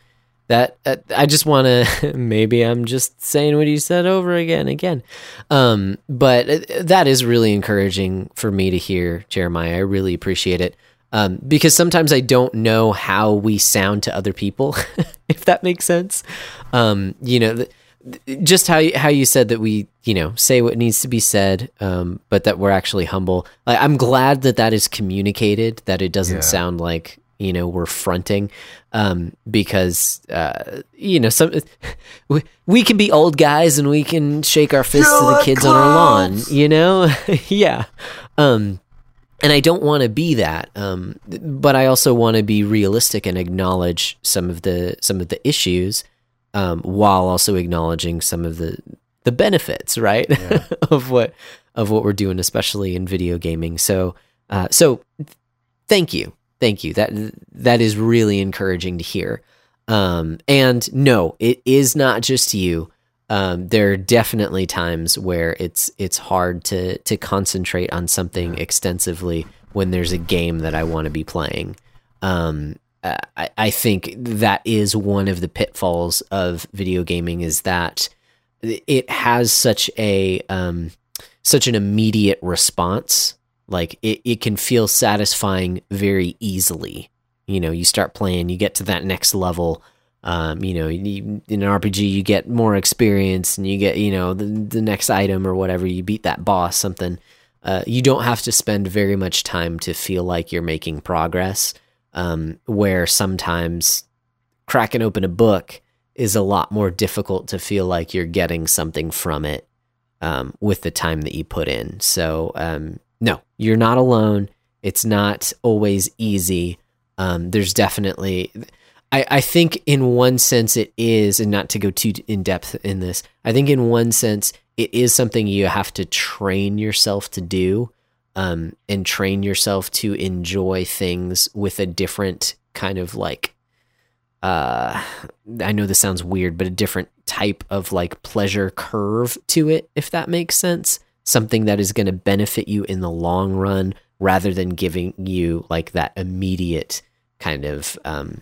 that. Uh, I just want to. [LAUGHS] maybe I'm just saying what you said over again, again. Um, but uh, that is really encouraging for me to hear, Jeremiah. I really appreciate it. Um, because sometimes I don't know how we sound to other people, [LAUGHS] if that makes sense. Um, you know. The, just how you, how you said that we you know say what needs to be said um, but that we're actually humble i'm glad that that is communicated that it doesn't yeah. sound like you know we're fronting um, because uh, you know some [LAUGHS] we, we can be old guys and we can shake our fists You're to the kids clowns! on our lawn you know [LAUGHS] yeah um, and I don't want to be that, um, but I also want to be realistic and acknowledge some of the some of the issues um, while also acknowledging some of the the benefits, right, yeah. [LAUGHS] of what of what we're doing, especially in video gaming. So, uh, so thank you, thank you. That that is really encouraging to hear. Um, and no, it is not just you. Um, there are definitely times where it's it's hard to to concentrate on something extensively when there's a game that I want to be playing. Um, I, I think that is one of the pitfalls of video gaming is that it has such a um, such an immediate response. Like it, it can feel satisfying very easily. You know, you start playing, you get to that next level. Um, you know, you, in an RPG, you get more experience, and you get you know the the next item or whatever. You beat that boss, something. Uh, you don't have to spend very much time to feel like you're making progress um, where sometimes cracking open a book is a lot more difficult to feel like you're getting something from it um, with the time that you put in. So, um, no, you're not alone. It's not always easy. Um, there's definitely, I, I think, in one sense, it is, and not to go too in depth in this, I think, in one sense, it is something you have to train yourself to do um, and train yourself to enjoy things with a different kind of like uh, I know this sounds weird, but a different type of like pleasure curve to it, if that makes sense. Something that is going to benefit you in the long run rather than giving you like that immediate kind of um,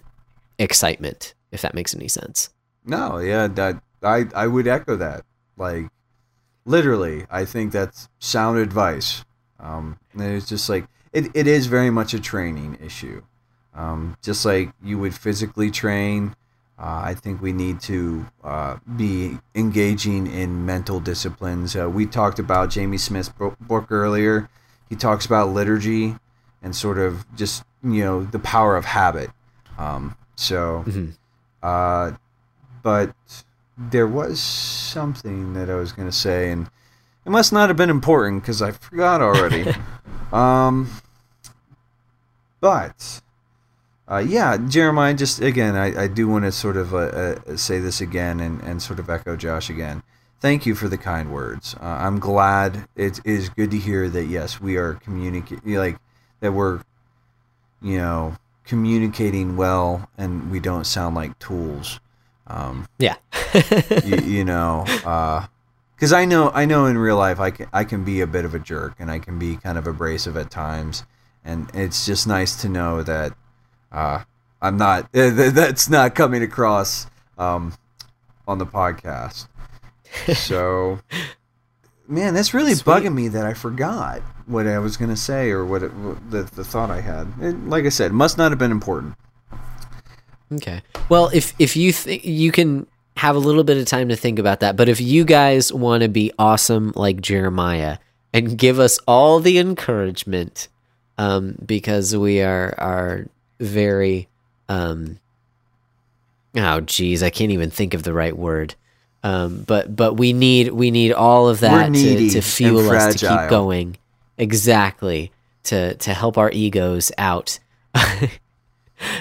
excitement, if that makes any sense. No, yeah, that I I would echo that. Like literally, I think that's sound advice. Um, and it's just like it, it is very much a training issue. Um, just like you would physically train, uh, I think we need to uh, be engaging in mental disciplines. Uh, we talked about Jamie Smith's book earlier. He talks about liturgy and sort of just you know the power of habit. Um, so, mm-hmm. Uh, but there was something that I was going to say, and it must not have been important because I forgot already. [LAUGHS] um, but uh, yeah, Jeremiah. Just again, I, I do want to sort of uh, uh, say this again and, and sort of echo Josh again. thank you for the kind words. Uh, I'm glad it is good to hear that yes, we are communicating like that we're you know communicating well and we don't sound like tools. Um, Yeah. [LAUGHS] you, you know, because I know I know in real life I can I can be a bit of a jerk and I can be kind of abrasive at times, and it's just nice to know that uh, I'm not that's not coming across um, on the podcast. [LAUGHS] So, man, that's really Sweet. bugging me that I forgot what I was gonna say or what, it, what the the thought I had. It, like I said, must not have been important. Okay. Well, if if you think you can have a little bit of time to think about that, but if you guys want to be awesome like Jeremiah and give us all the encouragement, um, because we are are very, um, oh geez, I can't even think of the right word. Um, but but we need we need all of that to, to fuel us to keep going. Exactly to to help our egos out. [LAUGHS]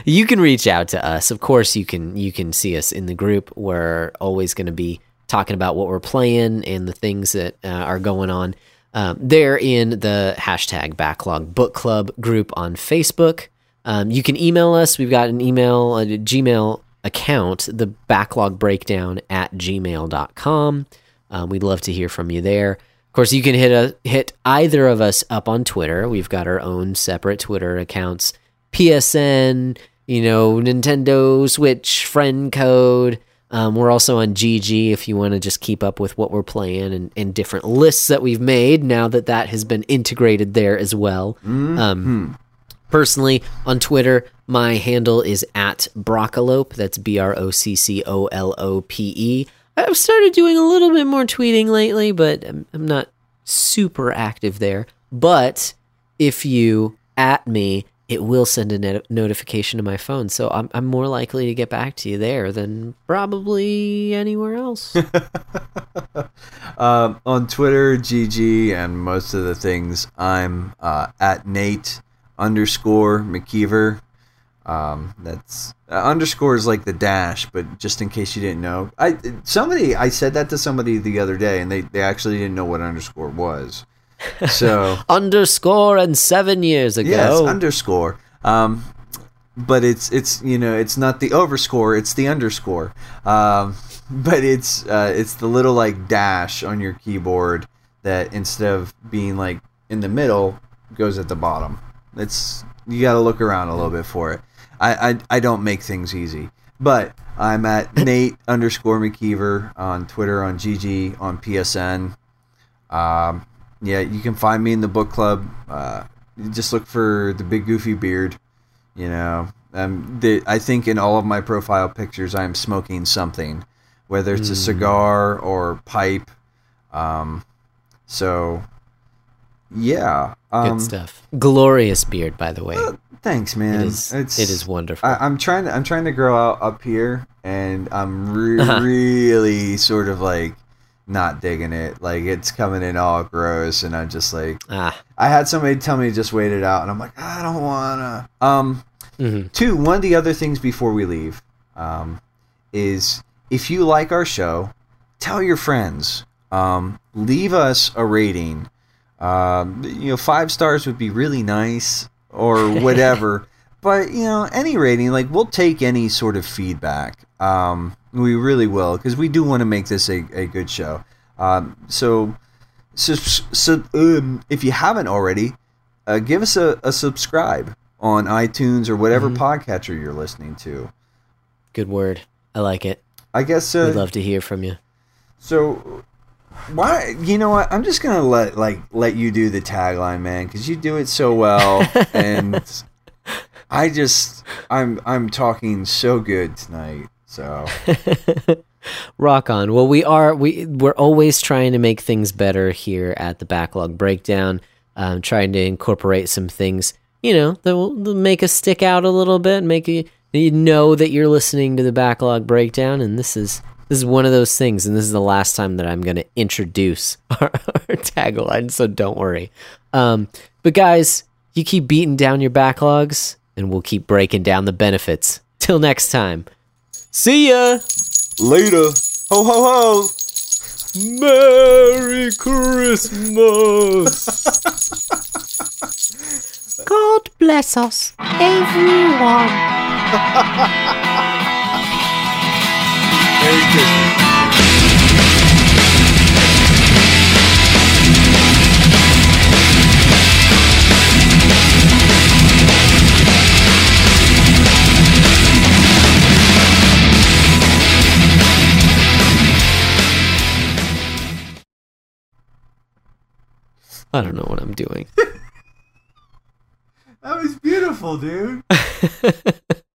you can reach out to us. Of course, you can you can see us in the group. We're always going to be talking about what we're playing and the things that uh, are going on. Um, they're in the hashtag Backlog Book Club group on Facebook. Um, you can email us. We've got an email, a Gmail account, the backlog breakdown at gmail.com. Um, we'd love to hear from you there. Of course, you can hit a, hit either of us up on Twitter. We've got our own separate Twitter accounts. PSN, you know, Nintendo Switch friend code. Um, we're also on GG if you want to just keep up with what we're playing and, and different lists that we've made now that that has been integrated there as well. Um, personally, on Twitter, my handle is at Broccolope. That's B R O C C O L O P E. I've started doing a little bit more tweeting lately, but I'm, I'm not super active there. But if you at me, it will send a net- notification to my phone. So I'm, I'm more likely to get back to you there than probably anywhere else. [LAUGHS] Um, on Twitter, GG, and most of the things, I'm uh, at Nate underscore McKeever. Um, that's uh, underscore is like the dash, but just in case you didn't know, I somebody I said that to somebody the other day, and they, they actually didn't know what underscore was. So [LAUGHS] Underscore and seven years ago. yes, underscore. Um, but it's it's you know it's not the overscore, it's the underscore. Um, [LAUGHS] but it's uh, it's the little like dash on your keyboard that instead of being like in the middle goes at the bottom. It's you got to look around a little bit for it. I, I I don't make things easy, but I'm at [LAUGHS] Nate underscore McKeever on Twitter, on GG, on PSN. Um, yeah, you can find me in the book club. Uh, just look for the big goofy beard. You know, um, the, I think in all of my profile pictures, I'm smoking something, whether it's a cigar or pipe. Um, so, yeah. Um, Good stuff. Glorious beard, by the way. Thanks, man. It is. It's, it is wonderful. I, I'm trying to I'm trying to grow out up here, and I'm re- [LAUGHS] Uh-huh. really sort of like not digging it. Like it's coming in all gross, and I'm just like, ah. I had somebody tell me to just wait it out, and I'm like, I don't wanna. Um, mhm. two. One of the other things before we leave, um, is if you like our show, tell your friends. Um, leave us a rating. Um, you know, five stars would be really nice, or whatever. [LAUGHS] but you know, any rating, like we'll take any sort of feedback. Um, we really will, because we do want to make this a, a good show. Um, so, so, so um, if you haven't already, uh, give us a, a subscribe on iTunes or whatever podcatcher you're listening to. Good word. I like it. I guess uh, We'd love to hear from you. So why you know what? I'm just gonna let like let you do the tagline, man, because you do it so well, [LAUGHS] and I just I'm I'm talking so good tonight. So [LAUGHS] Rock on. Well, we are we we're always trying to make things better here at the Backlog Breakdown. Um, trying to incorporate some things, you know, that will make us stick out a little bit, make you you know that you're listening to the Backlog Breakdown, and this is this is one of those things, and this is the last time that I'm going to introduce [LAUGHS] our, our tagline, so don't worry. Um, but guys, you keep beating down your backlogs, and we'll keep breaking down the benefits. Till next time, see ya. later, ho ho ho. Merry Christmas. God bless us, everyone. [LAUGHS] Merry Christmas. I don't know what I'm doing. [LAUGHS] That was beautiful, dude. [LAUGHS]